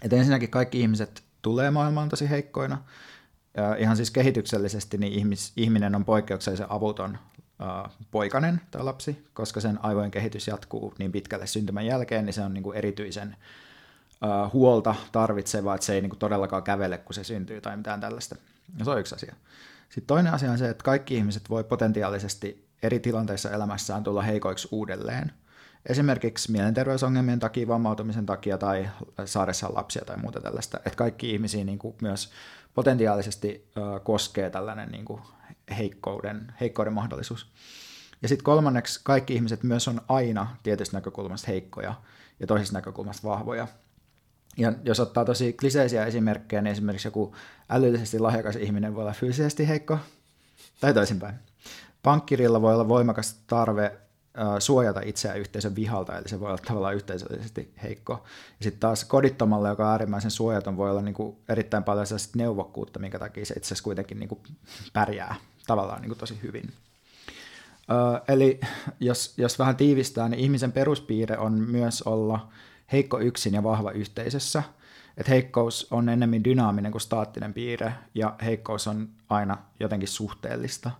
Että ensinnäkin kaikki ihmiset tulee maailmaan tosi heikkoina, ja ihan siis kehityksellisesti niin ihmis, ihminen on poikkeuksellisen avuton äh, poikanen tai lapsi, koska sen aivojen kehitys jatkuu niin pitkälle syntymän jälkeen, niin se on niin kuin erityisen äh, huolta tarvitseva, että se ei niin kuin todellakaan kävele, kun se syntyy tai mitään tällaista. Ja se on yksi asia. Sitten toinen asia on se, että kaikki ihmiset voi potentiaalisesti eri tilanteissa elämässään tulla heikoiksi uudelleen. Esimerkiksi mielenterveysongelmien takia, vammautumisen takia tai saadessaan lapsia tai muuta tällaista. Että kaikki ihmisiä niin kuin myös potentiaalisesti koskee tällainen niin kuin heikkouden, heikkouden mahdollisuus. Ja sitten kolmanneksi, kaikki ihmiset myös on aina tietystä näkökulmasta heikkoja ja toisesta näkökulmasta vahvoja. Ja jos ottaa tosi kliseisiä esimerkkejä, niin esimerkiksi joku älyllisesti lahjakas ihminen voi olla fyysisesti heikko, tai toisinpäin. Pankkirilla voi olla voimakas tarve suojata itseään yhteisön vihalta, eli se voi olla tavallaan yhteisöllisesti heikko. Ja sitten taas kodittomalle, joka on äärimmäisen suojaton, voi olla niinku erittäin paljon sellaista neuvokkuutta, minkä takia se itse asiassa kuitenkin niinku pärjää tavallaan niinku tosi hyvin. Ö, eli jos, jos vähän tiivistää, niin ihmisen peruspiirre on myös olla heikko yksin ja vahva yhteisössä. Et heikkous on enemmän dynaaminen kuin staattinen piirre, ja heikkous on aina jotenkin suhteellista.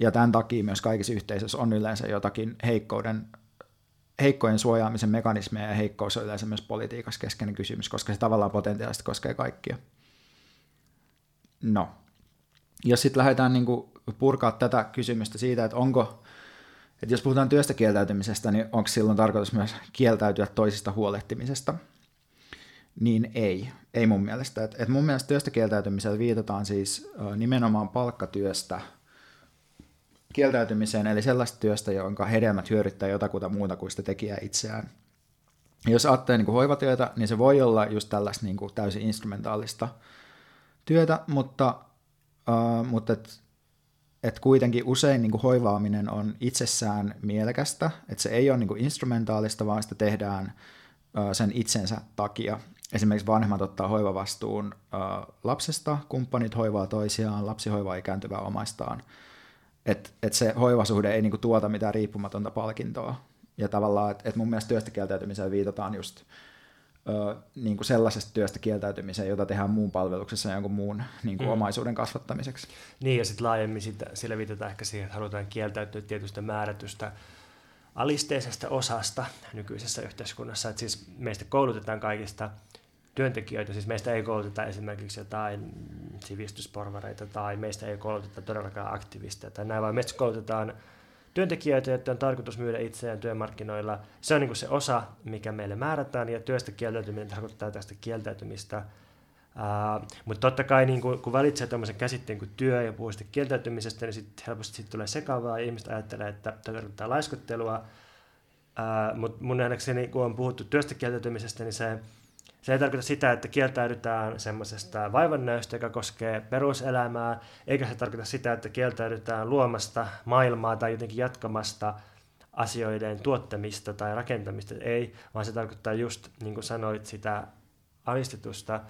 Ja tämän takia myös kaikissa yhteisöissä on yleensä jotakin heikkouden, heikkojen suojaamisen mekanismeja, ja heikkous on yleensä myös politiikassa keskeinen kysymys, koska se tavallaan potentiaalisesti koskee kaikkia. No, jos sitten lähdetään niin purkaa tätä kysymystä siitä, että onko että jos puhutaan työstä kieltäytymisestä, niin onko silloin tarkoitus myös kieltäytyä toisista huolehtimisesta? Niin ei, ei mun mielestä. Et, et mun mielestä työstä kieltäytymisellä viitataan siis nimenomaan palkkatyöstä kieltäytymiseen, eli sellaista työstä, jonka hedelmät hyödyttää jotakuta muuta kuin sitä tekijää itseään. Jos ajattelee niin kuin hoivatyötä, niin se voi olla just tällaista niin kuin täysin instrumentaalista työtä, mutta, uh, mutta et että kuitenkin usein niin kuin hoivaaminen on itsessään mielekästä, että se ei ole niin kuin instrumentaalista, vaan sitä tehdään sen itsensä takia. Esimerkiksi vanhemmat ottaa hoivavastuun lapsesta, kumppanit hoivaa toisiaan, lapsi hoivaa ikääntyvää omaistaan. Että et se hoivasuhde ei niinku tuota mitään riippumatonta palkintoa. Ja tavallaan, että et mun mielestä työstä kieltäytymiseen viitataan just ö, niin kuin sellaisesta työstä kieltäytymiseen, jota tehdään muun palveluksessa jonkun muun niin kuin mm. omaisuuden kasvattamiseksi. Niin, ja sitten laajemmin sitä, sillä viitataan ehkä siihen, että halutaan kieltäytyä tietystä määrätystä alisteisesta osasta nykyisessä yhteiskunnassa. Että siis meistä koulutetaan kaikista työntekijöitä, siis meistä ei kouluteta esimerkiksi jotain sivistysporvareita tai meistä ei kouluteta todellakaan aktivisteja tai näin, vaan meistä koulutetaan työntekijöitä, joiden on tarkoitus myydä itseään työmarkkinoilla. Se on niin se osa, mikä meille määrätään, ja työstä kieltäytyminen tarkoittaa tästä kieltäytymistä. Uh, mutta totta kai niin kun, kun valitsee tämmöisen käsitteen kuin työ ja puhuu kieltäytymisestä, niin sitten helposti sit tulee sekavaa ja ihmiset ajattelee, että tarkoittaa laiskottelua. Uh, mutta mun nähdäkseni, kun on puhuttu työstä kieltäytymisestä, niin se se ei tarkoita sitä, että kieltäydytään semmoisesta vaivannäöstä, joka koskee peruselämää, eikä se tarkoita sitä, että kieltäydytään luomasta maailmaa tai jotenkin jatkamasta asioiden tuottamista tai rakentamista. Ei, vaan se tarkoittaa just, niin kuin sanoit, sitä alistetusta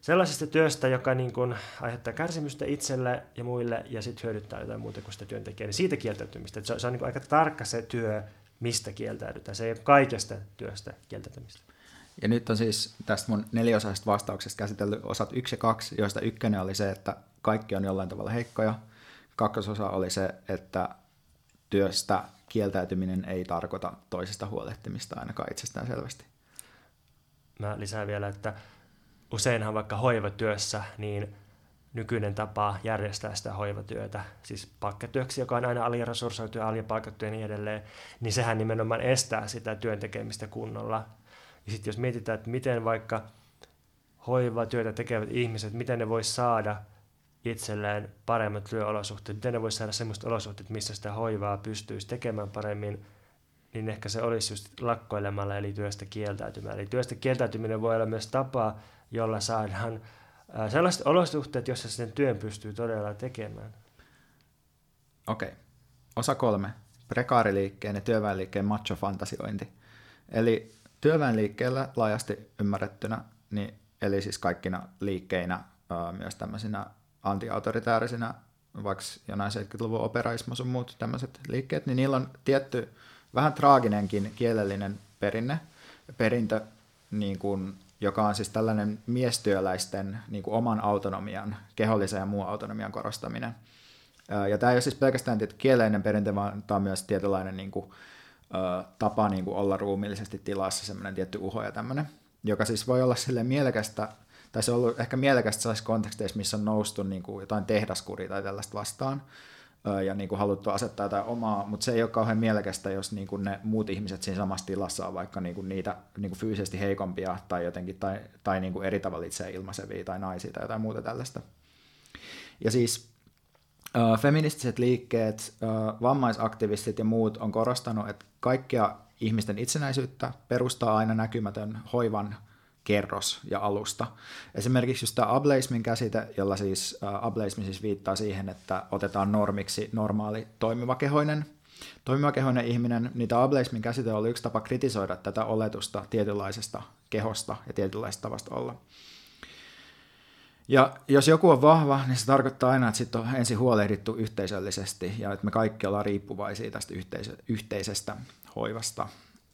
sellaisesta työstä, joka niin kuin aiheuttaa kärsimystä itselle ja muille ja sitten hyödyttää jotain muuta kuin sitä työntekijää, niin siitä kieltäytymistä. se on, se on niin aika tarkka se työ, mistä kieltäydytään. Se ei ole kaikesta työstä kieltäytymistä. Ja nyt on siis tästä mun neliosaisesta vastauksesta käsitelty osat yksi ja kaksi, joista ykkönen oli se, että kaikki on jollain tavalla heikkoja. Kakkososa oli se, että työstä kieltäytyminen ei tarkoita toisesta huolehtimista ainakaan itsestään selvästi. Mä lisään vielä, että useinhan vaikka hoivatyössä, niin nykyinen tapa järjestää sitä hoivatyötä, siis pakkatyöksi, joka on aina aliresurssoitu ja alipalkattu ja niin edelleen, niin sehän nimenomaan estää sitä työn tekemistä kunnolla. Ja sitten jos mietitään, että miten vaikka hoivatyötä tekevät ihmiset, miten ne voi saada itselleen paremmat työolosuhteet, miten ne voi saada semmoista olosuhteet, missä sitä hoivaa pystyisi tekemään paremmin, niin ehkä se olisi just lakkoilemalla, eli työstä kieltäytymällä. Eli työstä kieltäytyminen voi olla myös tapa, jolla saadaan sellaiset olosuhteet, joissa sen työn pystyy todella tekemään. Okei. Okay. Osa kolme. Prekaariliikkeen ja työväenliikkeen macho-fantasiointi. Eli työväenliikkeellä laajasti ymmärrettynä, niin, eli siis kaikkina liikkeinä, myös tämmöisinä antiautoritäärisinä, vaikka jonain 70-luvun operaismo sun muut tämmöiset liikkeet, niin niillä on tietty vähän traaginenkin kielellinen perinne, perintö, niin kuin, joka on siis tällainen miestyöläisten niin kuin oman autonomian, kehollisen ja muun autonomian korostaminen. Ja tämä ei ole siis pelkästään kielellinen perintö, vaan tämä on myös tietynlainen niin kuin, tapa niin kuin olla ruumiillisesti tilassa, semmoinen tietty uho ja tämmöinen, joka siis voi olla sille mielekästä, tai se on ollut ehkä mielekästä sellaisissa konteksteissa, missä on noustu niin kuin jotain tehdaskuria tai tällaista vastaan, ja niin kuin haluttu asettaa jotain omaa, mutta se ei ole kauhean mielekästä, jos niin kuin ne muut ihmiset siinä samassa tilassa on vaikka niin kuin niitä niin kuin fyysisesti heikompia tai jotenkin tai, tai niin kuin eri tavalla itse ilmaisevia tai naisia tai jotain muuta tällaista. Ja siis feministiset liikkeet, vammaisaktivistit ja muut on korostanut, että kaikkia ihmisten itsenäisyyttä perustaa aina näkymätön hoivan kerros ja alusta. Esimerkiksi just tämä ableismin käsite, jolla siis ableismi siis viittaa siihen, että otetaan normiksi normaali toimivakehoinen, toimivakehoinen ihminen, niin tämä ableismin käsite oli yksi tapa kritisoida tätä oletusta tietynlaisesta kehosta ja tietynlaisesta tavasta olla. Ja jos joku on vahva, niin se tarkoittaa aina, että sitten on ensin huolehdittu yhteisöllisesti ja että me kaikki ollaan riippuvaisia tästä yhteisö, yhteisestä hoivasta.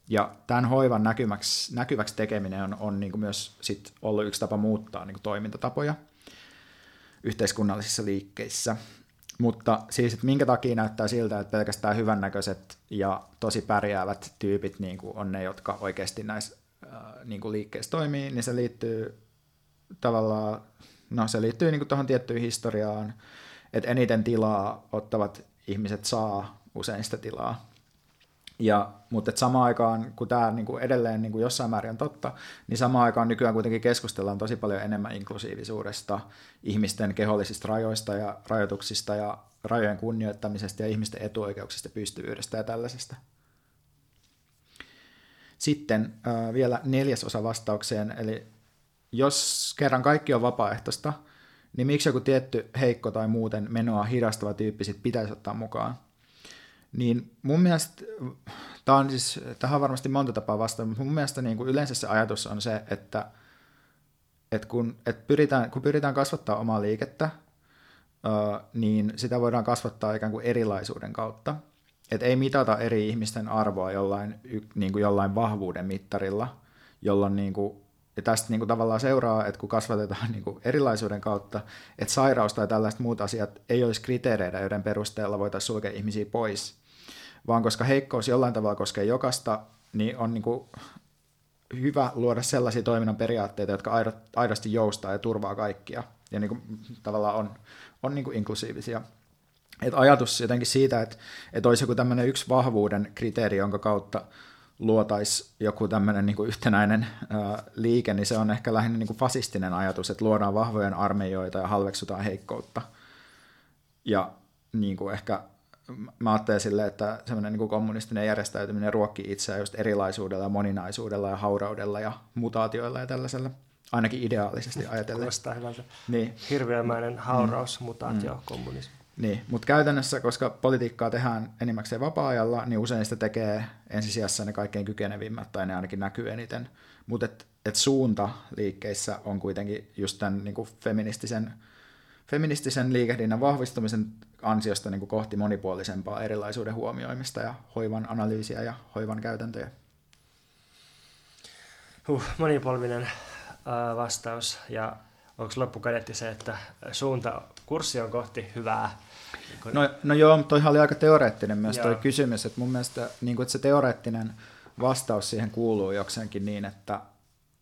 Ja tämän hoivan näkyväksi, näkyväksi tekeminen on, on niin kuin myös sit ollut yksi tapa muuttaa niin kuin toimintatapoja yhteiskunnallisissa liikkeissä. Mutta siis, että minkä takia näyttää siltä, että pelkästään hyvännäköiset ja tosi pärjäävät tyypit niin kuin on ne, jotka oikeasti näissä niin kuin liikkeissä toimii, niin se liittyy tavallaan, no se liittyy niin tuohon tiettyyn historiaan, että eniten tilaa ottavat ihmiset saa usein sitä tilaa ja, mutta et samaan aikaan, kun tämä niin kuin edelleen niin kuin jossain määrin on totta, niin samaan aikaan nykyään kuitenkin keskustellaan tosi paljon enemmän inklusiivisuudesta, ihmisten kehollisista rajoista ja rajoituksista ja rajojen kunnioittamisesta ja ihmisten etuoikeuksista, pystyvyydestä ja tällaisesta. Sitten äh, vielä neljäs osa vastaukseen, eli jos kerran kaikki on vapaaehtoista, niin miksi joku tietty heikko tai muuten menoa hidastava tyyppi sit pitäisi ottaa mukaan? Niin mun mielestä, tämä on siis, tähän on varmasti monta tapaa vastaan, mutta mun mielestä niin kuin yleensä se ajatus on se, että, että kun, että pyritään, kun pyritään kasvattaa omaa liikettä, niin sitä voidaan kasvattaa ikään kuin erilaisuuden kautta. Että ei mitata eri ihmisten arvoa jollain, niin kuin jollain vahvuuden mittarilla, jolloin niin kuin, ja tästä niin kuin tavallaan seuraa, että kun kasvatetaan niin kuin erilaisuuden kautta, että sairaus tai tällaiset muut asiat ei olisi kriteereitä, joiden perusteella voitaisiin sulkea ihmisiä pois vaan koska heikkous jollain tavalla koskee jokasta, niin on niin kuin hyvä luoda sellaisia toiminnan periaatteita, jotka aidosti joustaa ja turvaa kaikkia ja niin kuin tavallaan on, on niin kuin inklusiivisia. Et ajatus jotenkin siitä, että, että olisi joku tämmöinen yksi vahvuuden kriteeri, jonka kautta luotaisi joku tämmöinen niin kuin yhtenäinen ää, liike, niin se on ehkä lähinnä niin kuin fasistinen ajatus, että luodaan vahvojen armeijoita ja halveksutaan heikkoutta. Ja niin kuin ehkä mä ajattelen silleen, että semmoinen niin kommunistinen järjestäytyminen ruokkii itseään just erilaisuudella ja moninaisuudella ja hauraudella ja mutaatioilla ja tällaisella. Ainakin ideaalisesti ajatellen. Kuulostaa hyvältä. Niin. Hirveämäinen hauraus, mm. mutaatio, mm. kommunismi. Niin, mutta käytännössä, koska politiikkaa tehdään enimmäkseen vapaa-ajalla, niin usein sitä tekee ensisijassa ne kaikkein kykenevimmät, tai ne ainakin näkyy eniten. Mutta et, että suunta liikkeissä on kuitenkin just tämän niin kuin feministisen, feministisen liikehdinnän vahvistumisen ansiosta niin kuin kohti monipuolisempaa erilaisuuden huomioimista ja hoivan analyysiä ja hoivan käytäntöjä. Huh, monipolvinen äh, vastaus ja onko loppukadetti se, että suunta, kurssi on kohti hyvää? No, no joo, toihan oli aika teoreettinen myös toi kysymys, että mun mielestä niin kuin, että se teoreettinen vastaus siihen kuuluu jokseenkin niin, että,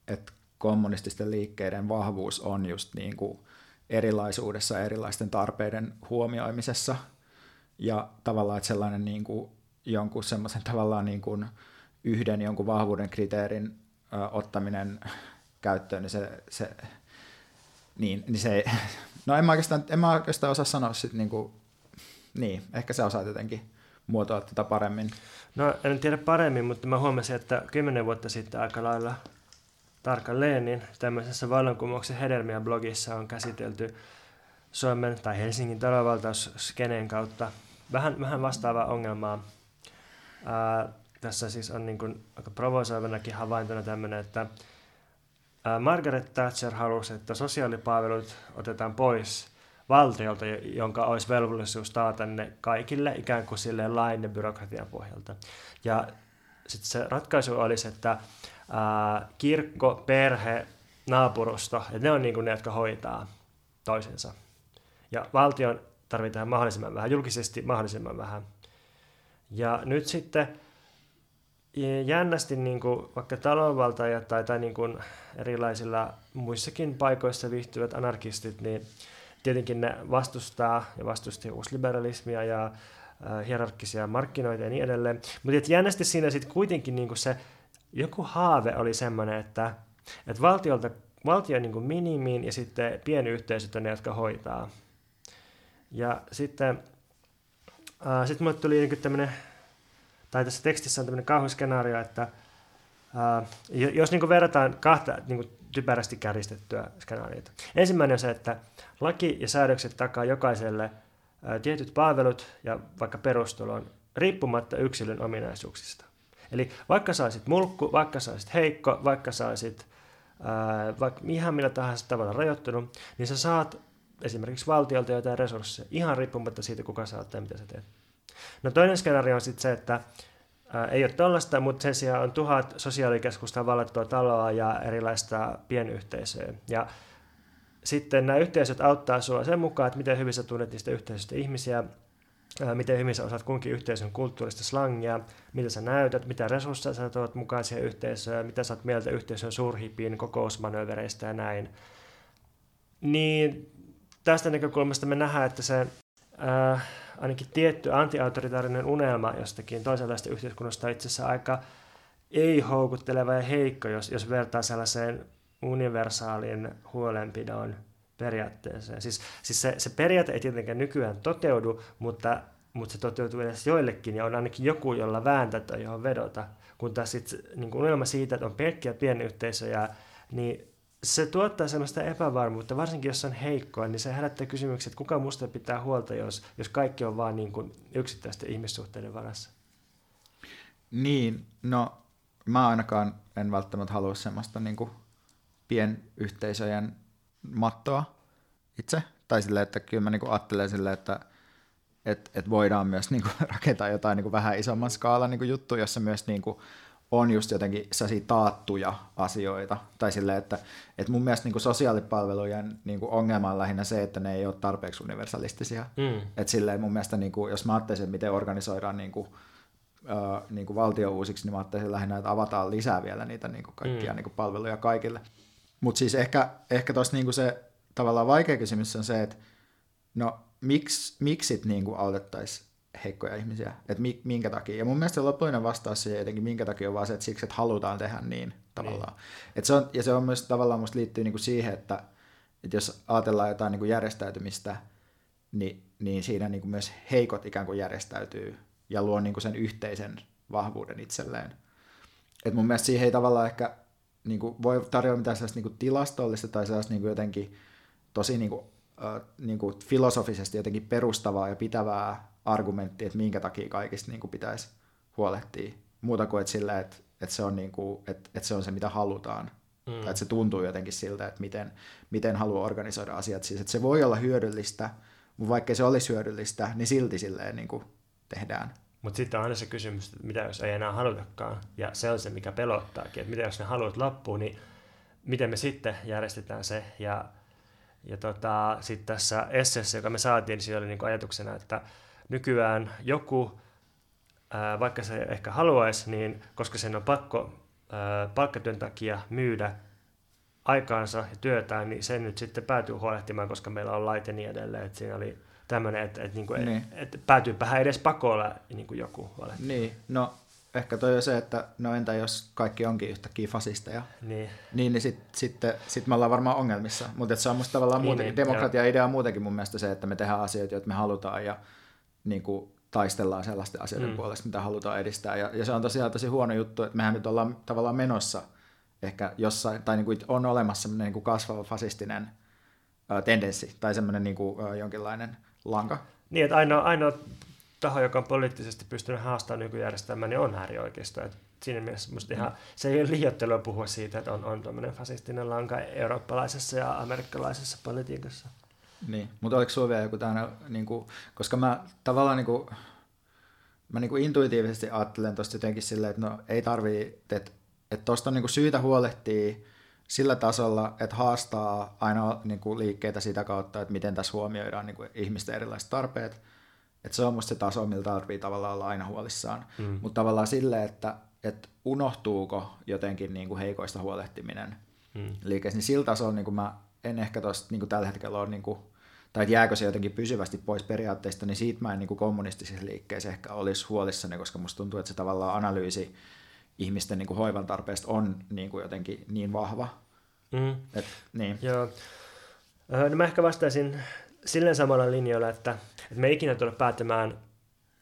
että kommunististen liikkeiden vahvuus on just niin kuin erilaisuudessa, erilaisten tarpeiden huomioimisessa ja tavallaan, että sellainen niin kuin jonkun semmoisen tavallaan niin kuin yhden jonkun vahvuuden kriteerin ö, ottaminen käyttöön, niin se, se niin, niin se, no en mä oikeastaan, en mä oikeastaan osaa sanoa sit niin kuin, niin, ehkä se osaa jotenkin muotoilla tätä paremmin. No en tiedä paremmin, mutta mä huomasin, että kymmenen vuotta sitten aika lailla tarkalleen, niin tämmöisessä vallankumouksen hedelmiä blogissa on käsitelty Suomen tai Helsingin talovaltausskeneen kautta vähän, vähän vastaavaa ongelmaa. Ää, tässä siis on niin kuin aika provosoivanakin havaintona tämmöinen, että Margaret Thatcher halusi, että sosiaalipalvelut otetaan pois valtiolta, jonka olisi velvollisuus taata ne kaikille ikään kuin silleen lain byrokratian pohjalta. Ja sitten se ratkaisu olisi, että ää, kirkko, perhe, naapurusto, että ne on niin kuin ne, jotka hoitaa toisensa. Ja valtion tarvitaan mahdollisimman vähän, julkisesti mahdollisimman vähän. Ja nyt sitten jännästi niin kuin, vaikka talonvaltajat tai, tai niin kuin erilaisilla muissakin paikoissa viihtyvät anarkistit, niin tietenkin ne vastustaa ja vastusti uusliberalismia ja äh, hierarkkisia markkinoita ja niin edelleen. Mutta jännästi siinä sitten kuitenkin niin kuin se joku haave oli semmoinen, että, että valtiolta, valtio niin kuin minimiin ja sitten pienyhteisöt on ne, jotka hoitaa. Ja sitten äh, sit mulle tuli niin tämmöinen tai tässä tekstissä on tämmöinen kauhuskenaario, että ää, jos niin verrataan kahta niin typerästi kärjistettyä skenaariota. Ensimmäinen on se, että laki ja säädökset takaa jokaiselle ää, tietyt palvelut ja vaikka perustulon riippumatta yksilön ominaisuuksista. Eli vaikka saisit mulkku, vaikka saisit heikko, vaikka saisit vaikka ihan millä tahansa tavalla rajoittunut, niin sä saat esimerkiksi valtiolta jotain resursseja, ihan riippumatta siitä, kuka sä oot tai mitä sä teet. No toinen skenaario on sitten se, että ää, ei ole tollasta, mutta sen sijaan on tuhat sosiaalikeskusta vallattua taloa ja erilaista pienyhteisöä. Ja sitten nämä yhteisöt auttaa sinua sen mukaan, että miten hyvin sä tunnet niistä yhteisöistä ihmisiä, miten hyvin sä osaat kunkin yhteisön kulttuurista slangia, mitä sä näytät, mitä resursseja sä tuot mukaan siihen yhteisöön, mitä sä oot mieltä yhteisön suurhipiin, kokousmanövereistä ja näin. Niin tästä näkökulmasta me nähdään, että se ää, ainakin tietty antiautoritaarinen unelma jostakin toisenlaista yhteiskunnasta itse asiassa aika ei-houkutteleva ja heikko, jos, jos vertaa sellaiseen universaalin huolenpidon periaatteeseen. Siis, siis se, se periaate ei tietenkään nykyään toteudu, mutta, mutta se toteutuu edes joillekin ja on ainakin joku, jolla vääntää tai johon vedota. Kun taas sit, niin unelma siitä, että on pelkkiä pienyhteisöjä, niin se tuottaa sellaista epävarmuutta, varsinkin jos on heikkoa, niin se herättää kysymyksiä, että kuka musta pitää huolta, jos, jos kaikki on vain niin kuin yksittäisten ihmissuhteiden varassa. Niin, no mä ainakaan en välttämättä halua semmoista niin kuin pienyhteisöjen mattoa itse. Tai silleen, että kyllä mä niin kuin ajattelen silleen, että et, et voidaan myös niin kuin rakentaa jotain niin kuin vähän isomman skaalan niin kuin juttu, jossa myös niin kuin on just jotenkin sellaisia taattuja asioita. Tai silleen, että, että mun mielestä niin sosiaalipalvelujen niin ongelma on lähinnä se, että ne ei ole tarpeeksi universalistisia. Mm. Että silleen mun mielestä, niin kuin, jos mä ajattelisin, miten organisoidaan niin kuin, äh, niin kuin valtio uusiksi, niin mä ajattelisin lähinnä, että avataan lisää vielä niitä niin kuin kaikkia mm. niin kuin palveluja kaikille. Mutta siis ehkä, ehkä tuossa niin se tavallaan vaikea kysymys on se, että no miksi, miksi niin autettaisiin heikkoja ihmisiä, että minkä takia. Ja mun mielestä se lopullinen vastaus siihen jotenkin, minkä takia on vaan se, että siksi, että halutaan tehdä niin tavallaan. Niin. Et se on, ja se on myös tavallaan musta liittyy niinku siihen, että, että jos ajatellaan jotain niinku järjestäytymistä, niin, niin siinä niinku myös heikot ikään kuin järjestäytyy ja luo niinku sen yhteisen vahvuuden itselleen. Et mun mielestä siihen ei tavallaan ehkä niinku voi tarjota mitään sellaista niinku tilastollista tai sellaista niinku jotenkin tosi niinku, äh, niinku filosofisesti jotenkin perustavaa ja pitävää argumentti, että minkä takia kaikista niin kuin pitäisi huolehtia. Muuta kuin että sillä, että, että, se on niin kuin, että, että se on se, mitä halutaan Mm. Tai että se tuntuu jotenkin siltä, että miten, miten haluaa organisoida asiat. Siis että se voi olla hyödyllistä, mutta vaikka se olisi hyödyllistä, niin silti silleen niin kuin tehdään. Mutta sitten on aina se kysymys, että mitä jos ei enää halutakaan, ja se on se, mikä pelottaakin, että mitä jos ne haluat loppuun, niin miten me sitten järjestetään se, ja, ja tota, sitten tässä esseessä, joka me saatiin, niin siellä oli niinku ajatuksena, että nykyään joku, ää, vaikka se ehkä haluaisi, niin koska sen on pakko ää, palkkatyön takia myydä aikaansa ja työtään, niin se nyt sitten päätyy huolehtimaan, koska meillä on laite ja niin edelleen, että siinä oli tämmöinen, että, että, niin kuin, niin. että päätyypähän edes pakolla niin kuin joku huolehtii. Niin, no ehkä toi on se, että no entä jos kaikki onkin yhtäkkiä fasisteja, niin, niin, niin sitten sit, sit me ollaan varmaan ongelmissa. Mutta se on musta tavallaan niin, muutenkin, niin, demokratia-idea on muutenkin mun mielestä se, että me tehdään asioita, joita me halutaan ja niin kuin, taistellaan sellaisten asioiden mm. puolesta, mitä halutaan edistää. Ja, ja se on tosiaan tosi huono juttu, että mehän nyt ollaan tavallaan menossa ehkä jossain, tai niin kuin on olemassa niin kuin kasvava fasistinen ää, tendenssi, tai semmoinen niin kuin, ää, jonkinlainen lanka. Niin, että ainoa, ainoa taho, joka on poliittisesti pystynyt haastamaan nykyjärjestelmän, niin on äärioikeisto. Et siinä mielessä musta ihan, se ei ole liioittelua puhua siitä, että on, on tuommoinen fasistinen lanka eurooppalaisessa ja amerikkalaisessa politiikassa. Niin, mutta oliko sinulla vielä joku tämmöinen, niin kuin, koska mä tavallaan niin kuin, mä niin kuin intuitiivisesti ajattelen tuosta jotenkin silleen, että no ei tarvii, että että tuosta on niin kuin syytä huolehtia sillä tasolla, että haastaa aina niin kuin liikkeitä sitä kautta, että miten tässä huomioidaan niin kuin ihmisten erilaiset tarpeet. Että se on musta se taso, millä tarvii tavallaan olla aina huolissaan. Mm. Mutta tavallaan sille, että, että unohtuuko jotenkin niin kuin heikoista huolehtiminen mm. liikkeessä, niin sillä tasolla niin kuin mä en ehkä tuosta niin tällä hetkellä ole, niin kuin, tai että jääkö se jotenkin pysyvästi pois periaatteista, niin siitä mä en niin kuin kommunistisessa liikkeessä ehkä olisi huolissani, koska musta tuntuu, että se tavallaan analyysi ihmisten niin kuin hoivan tarpeesta on niin kuin jotenkin niin vahva. Mm. Et, niin. Joo. No mä ehkä vastaisin silleen samalla linjoilla, että, että me ei ikinä tule päättämään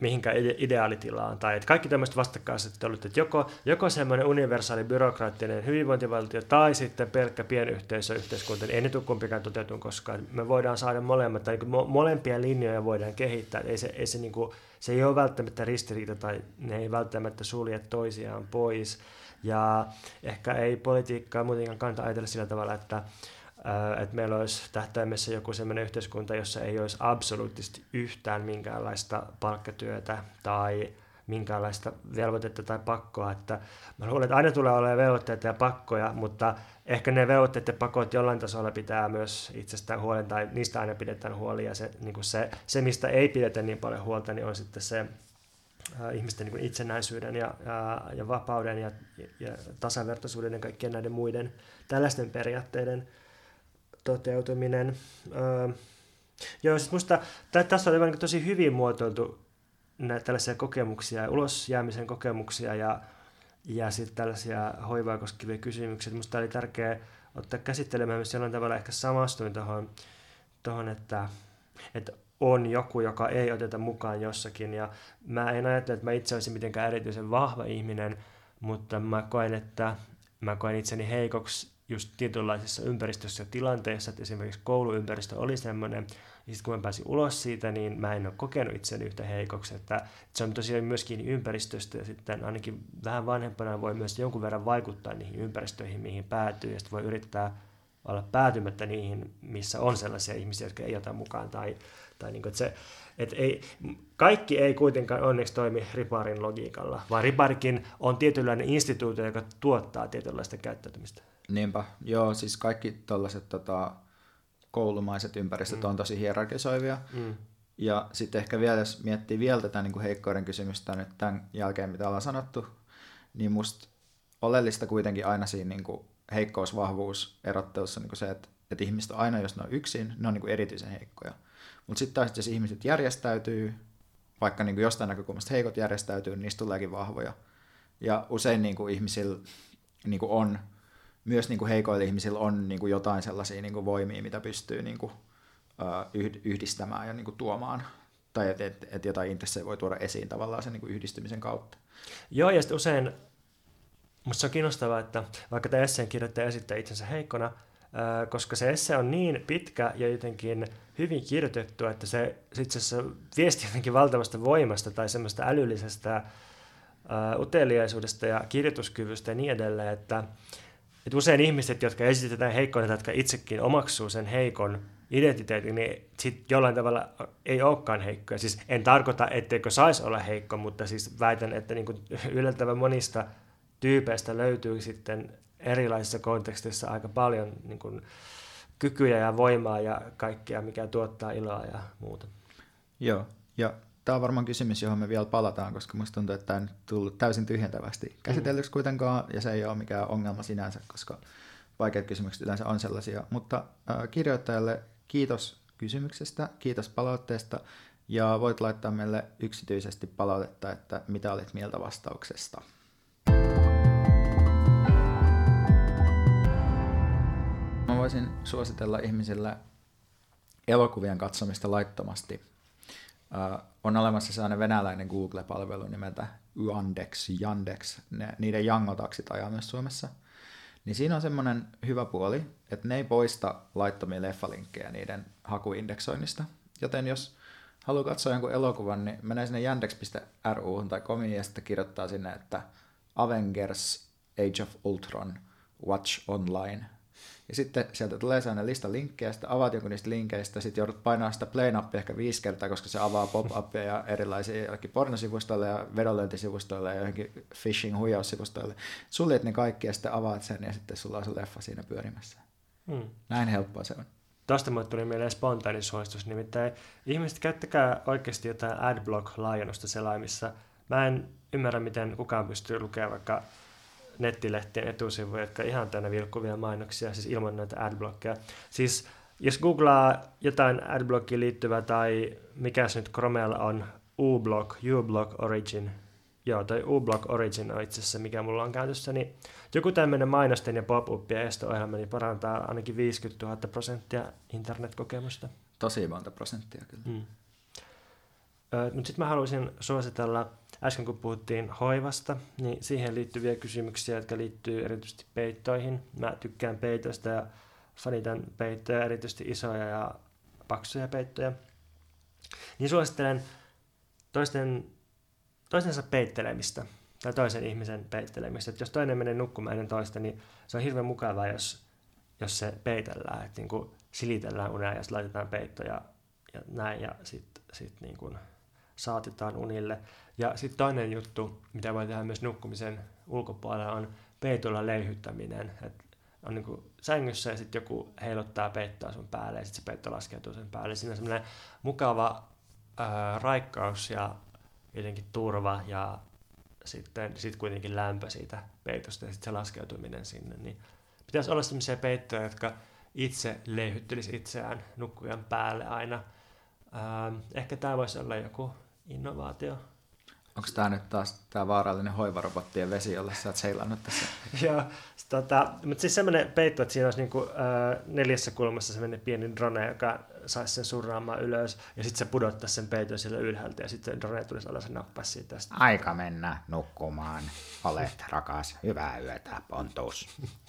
mihinkään ideaalitilaan, tai että kaikki tämmöiset vastakkainasettelut, että joko, joko semmoinen universaali byrokraattinen hyvinvointivaltio tai sitten pelkkä pienyhteisö, yhteiskunta, niin ei ne tule kumpikaan koskaan. Me voidaan saada molemmat, tai niin molempia linjoja voidaan kehittää, ei se, ei se, niin kuin, se ei ole välttämättä ristiriita, tai ne ei välttämättä sulje toisiaan pois, ja ehkä ei politiikkaa muutenkaan kannata ajatella sillä tavalla, että että meillä olisi tähtäimessä joku sellainen yhteiskunta, jossa ei olisi absoluuttisesti yhtään minkäänlaista palkkatyötä tai minkäänlaista velvoitetta tai pakkoa. Että mä luulen, että aina tulee olemaan velvoitteita ja pakkoja, mutta ehkä ne velvoitteet ja pakot jollain tasolla pitää myös itsestään huolen tai niistä aina pidetään huoli. Ja se, niin kuin se, se mistä ei pidetä niin paljon huolta, niin on sitten se äh, ihmisten niin itsenäisyyden ja, ja, ja vapauden ja, ja tasavertaisuuden ja kaikkien näiden muiden tällaisten periaatteiden toteutuminen. Öö, joo, siis musta tässä oli niin tosi hyvin muotoiltu näitä tällaisia kokemuksia, ulosjäämisen kokemuksia ja, ja sitten tällaisia hoivaa koskevia kysymyksiä. Musta oli tärkeää ottaa käsittelemään myös jollain tavalla ehkä samastuin tuohon, tohon, että, että on joku, joka ei oteta mukaan jossakin. Ja mä en ajattele, että mä itse olisin mitenkään erityisen vahva ihminen, mutta mä koen, että mä koen itseni heikoksi just tietynlaisissa ympäristössä ja tilanteissa, että esimerkiksi kouluympäristö oli semmoinen, ja sitten kun mä pääsin ulos siitä, niin mä en ole kokenut itseäni yhtä heikoksi, että se on tosiaan myöskin ympäristöstä, ja sitten ainakin vähän vanhempana voi myös jonkun verran vaikuttaa niihin ympäristöihin, mihin päätyy, ja sitten voi yrittää olla päätymättä niihin, missä on sellaisia ihmisiä, jotka ei ota mukaan, tai, tai niin kuin, että se, et ei, kaikki ei kuitenkaan onneksi toimi riparin logiikalla, vaan riparikin on tietynlainen instituutio, joka tuottaa tietynlaista käyttäytymistä. Niinpä, joo, siis kaikki tällaiset tota, koulumaiset ympäristöt mm. on tosi hierarkisoivia. Mm. Ja sitten ehkä vielä, jos miettii vielä tätä niin kuin heikkouden kysymystä nyt tämän jälkeen, mitä ollaan sanottu, niin musta oleellista kuitenkin aina siinä niin kuin heikkous-vahvuus erottelussa niin kuin se, että, että ihmiset on aina, jos ne on yksin, ne on niin kuin erityisen heikkoja. Mutta sitten taas, jos ihmiset järjestäytyy, vaikka niin kuin jostain näkökulmasta heikot järjestäytyy, niin niistä tuleekin vahvoja. Ja usein niin kuin ihmisillä niin kuin on myös niin kuin heikoilla ihmisillä on niin kuin jotain sellaisia niin kuin voimia, mitä pystyy niin kuin, yhdistämään ja niin kuin tuomaan. Tai että et, et jotain intressejä voi tuoda esiin tavallaan sen niin kuin yhdistymisen kautta. Joo, ja sitten usein Mutta se on kiinnostavaa, että vaikka tämä esseen kirjoittaja esittää itsensä heikkona, koska se esse on niin pitkä ja jotenkin hyvin kirjoitettu, että se itse asiassa viesti jotenkin valtavasta voimasta tai semmoista älyllisestä uteliaisuudesta ja kirjoituskyvystä ja niin edelleen, että että usein ihmiset, jotka esitetään heikkoina, jotka itsekin omaksuu sen heikon identiteetin, niin sit jollain tavalla ei olekaan heikkoja. Siis en tarkoita, etteikö saisi olla heikko, mutta siis väitän, että niin yllättävän monista tyypeistä löytyy sitten erilaisissa konteksteissa aika paljon niin kuin, kykyjä ja voimaa ja kaikkea, mikä tuottaa iloa ja muuta. Joo, ja tämä on varmaan kysymys, johon me vielä palataan, koska musta tuntuu, että tämä on tullut täysin tyhjentävästi käsitellyksi mm. kuitenkaan, ja se ei ole mikään ongelma sinänsä, koska vaikeat kysymykset yleensä on sellaisia. Mutta äh, kirjoittajalle kiitos kysymyksestä, kiitos palautteesta, ja voit laittaa meille yksityisesti palautetta, että mitä olit mieltä vastauksesta. Mä voisin suositella ihmisille elokuvien katsomista laittomasti. Uh, on olemassa sellainen venäläinen Google-palvelu nimeltä Yandex, Yandex. Ne, niiden jangotaksit ajaa myös Suomessa. Niin siinä on semmoinen hyvä puoli, että ne ei poista laittomia leffalinkkejä niiden hakuindeksoinnista. Joten jos haluaa katsoa jonkun elokuvan, niin menee sinne yandex.ru tai komiin ja sitten kirjoittaa sinne, että Avengers Age of Ultron Watch Online ja sitten sieltä tulee sellainen lista linkkejä, sitten avaat jonkun niistä linkkeistä, sitten joudut painamaan sitä play-nappia ehkä viisi kertaa, koska se avaa pop-upia ja erilaisia jollakin pornosivustoille ja vedonlyöntisivustoille ja johonkin phishing-huijaussivustoille. Suljet ne kaikki ja sitten avaat sen ja sitten sulla on se leffa siinä pyörimässä. Hmm. Näin helppoa se on. Tuosta mulle tuli mieleen spontaani suositus, nimittäin ihmiset käyttäkää oikeasti jotain adblock-laajennusta selaimissa. Mä en ymmärrä, miten kukaan pystyy lukemaan vaikka nettilehtien etusivuja, jotka ihan täynnä vilkkuvia mainoksia, siis ilman näitä adblockeja. Siis jos googlaa jotain adblockiin liittyvää tai mikä se nyt Chromella on, uBlock, uBlock Origin, joo, tai uBlock Origin on itse asiassa, mikä mulla on käytössä, niin joku tämmöinen mainosten ja pop-upien esto-ohjelma niin parantaa ainakin 50 000 prosenttia internetkokemusta. Tosi monta prosenttia kyllä. Mm. Mutta sitten mä haluaisin suositella äsken kun puhuttiin hoivasta, niin siihen liittyviä kysymyksiä, jotka liittyy erityisesti peittoihin. Mä tykkään peitoista ja fanitan peittoja, erityisesti isoja ja paksuja peittoja. Niin suosittelen toisten, toistensa peittelemistä tai toisen ihmisen peittelemistä. Et jos toinen menee nukkumaan ennen toista, niin se on hirveän mukavaa, jos, jos se peitellään, että niin kuin silitellään unea ja laitetaan peitto ja, ja näin ja sitten sit niin kuin saatetaan unille. Ja sitten toinen juttu, mitä voi tehdä myös nukkumisen ulkopuolella, on peitolla leyhyttäminen. Et on niin sängyssä ja sitten joku heilottaa peittoa sun päälle ja sitten se peitto laskeutuu sen päälle. Siinä on semmoinen mukava ää, raikkaus ja jotenkin turva ja sitten sit kuitenkin lämpö siitä peitosta ja sitten se laskeutuminen sinne. Niin pitäisi olla sellaisia peittoja, jotka itse leyhyttelisi itseään nukkujan päälle aina. Ää, ehkä tämä voisi olla joku innovaatio. Onko tämä nyt taas tämä vaarallinen hoivarobottien vesi, jolle sä oot seilannut tässä? Joo, tota, mutta siis semmoinen peitto, että siinä olisi niinku, äh, neljässä kulmassa semmoinen pieni drone, joka saisi sen surraamaan ylös, ja sitten se pudottaisi sen peiton siellä ylhäältä, ja sitten drone tulisi alas ja nappaisi siitä. Aika mennä nukkumaan. Olet rakas. Hyvää yötä, Pontus.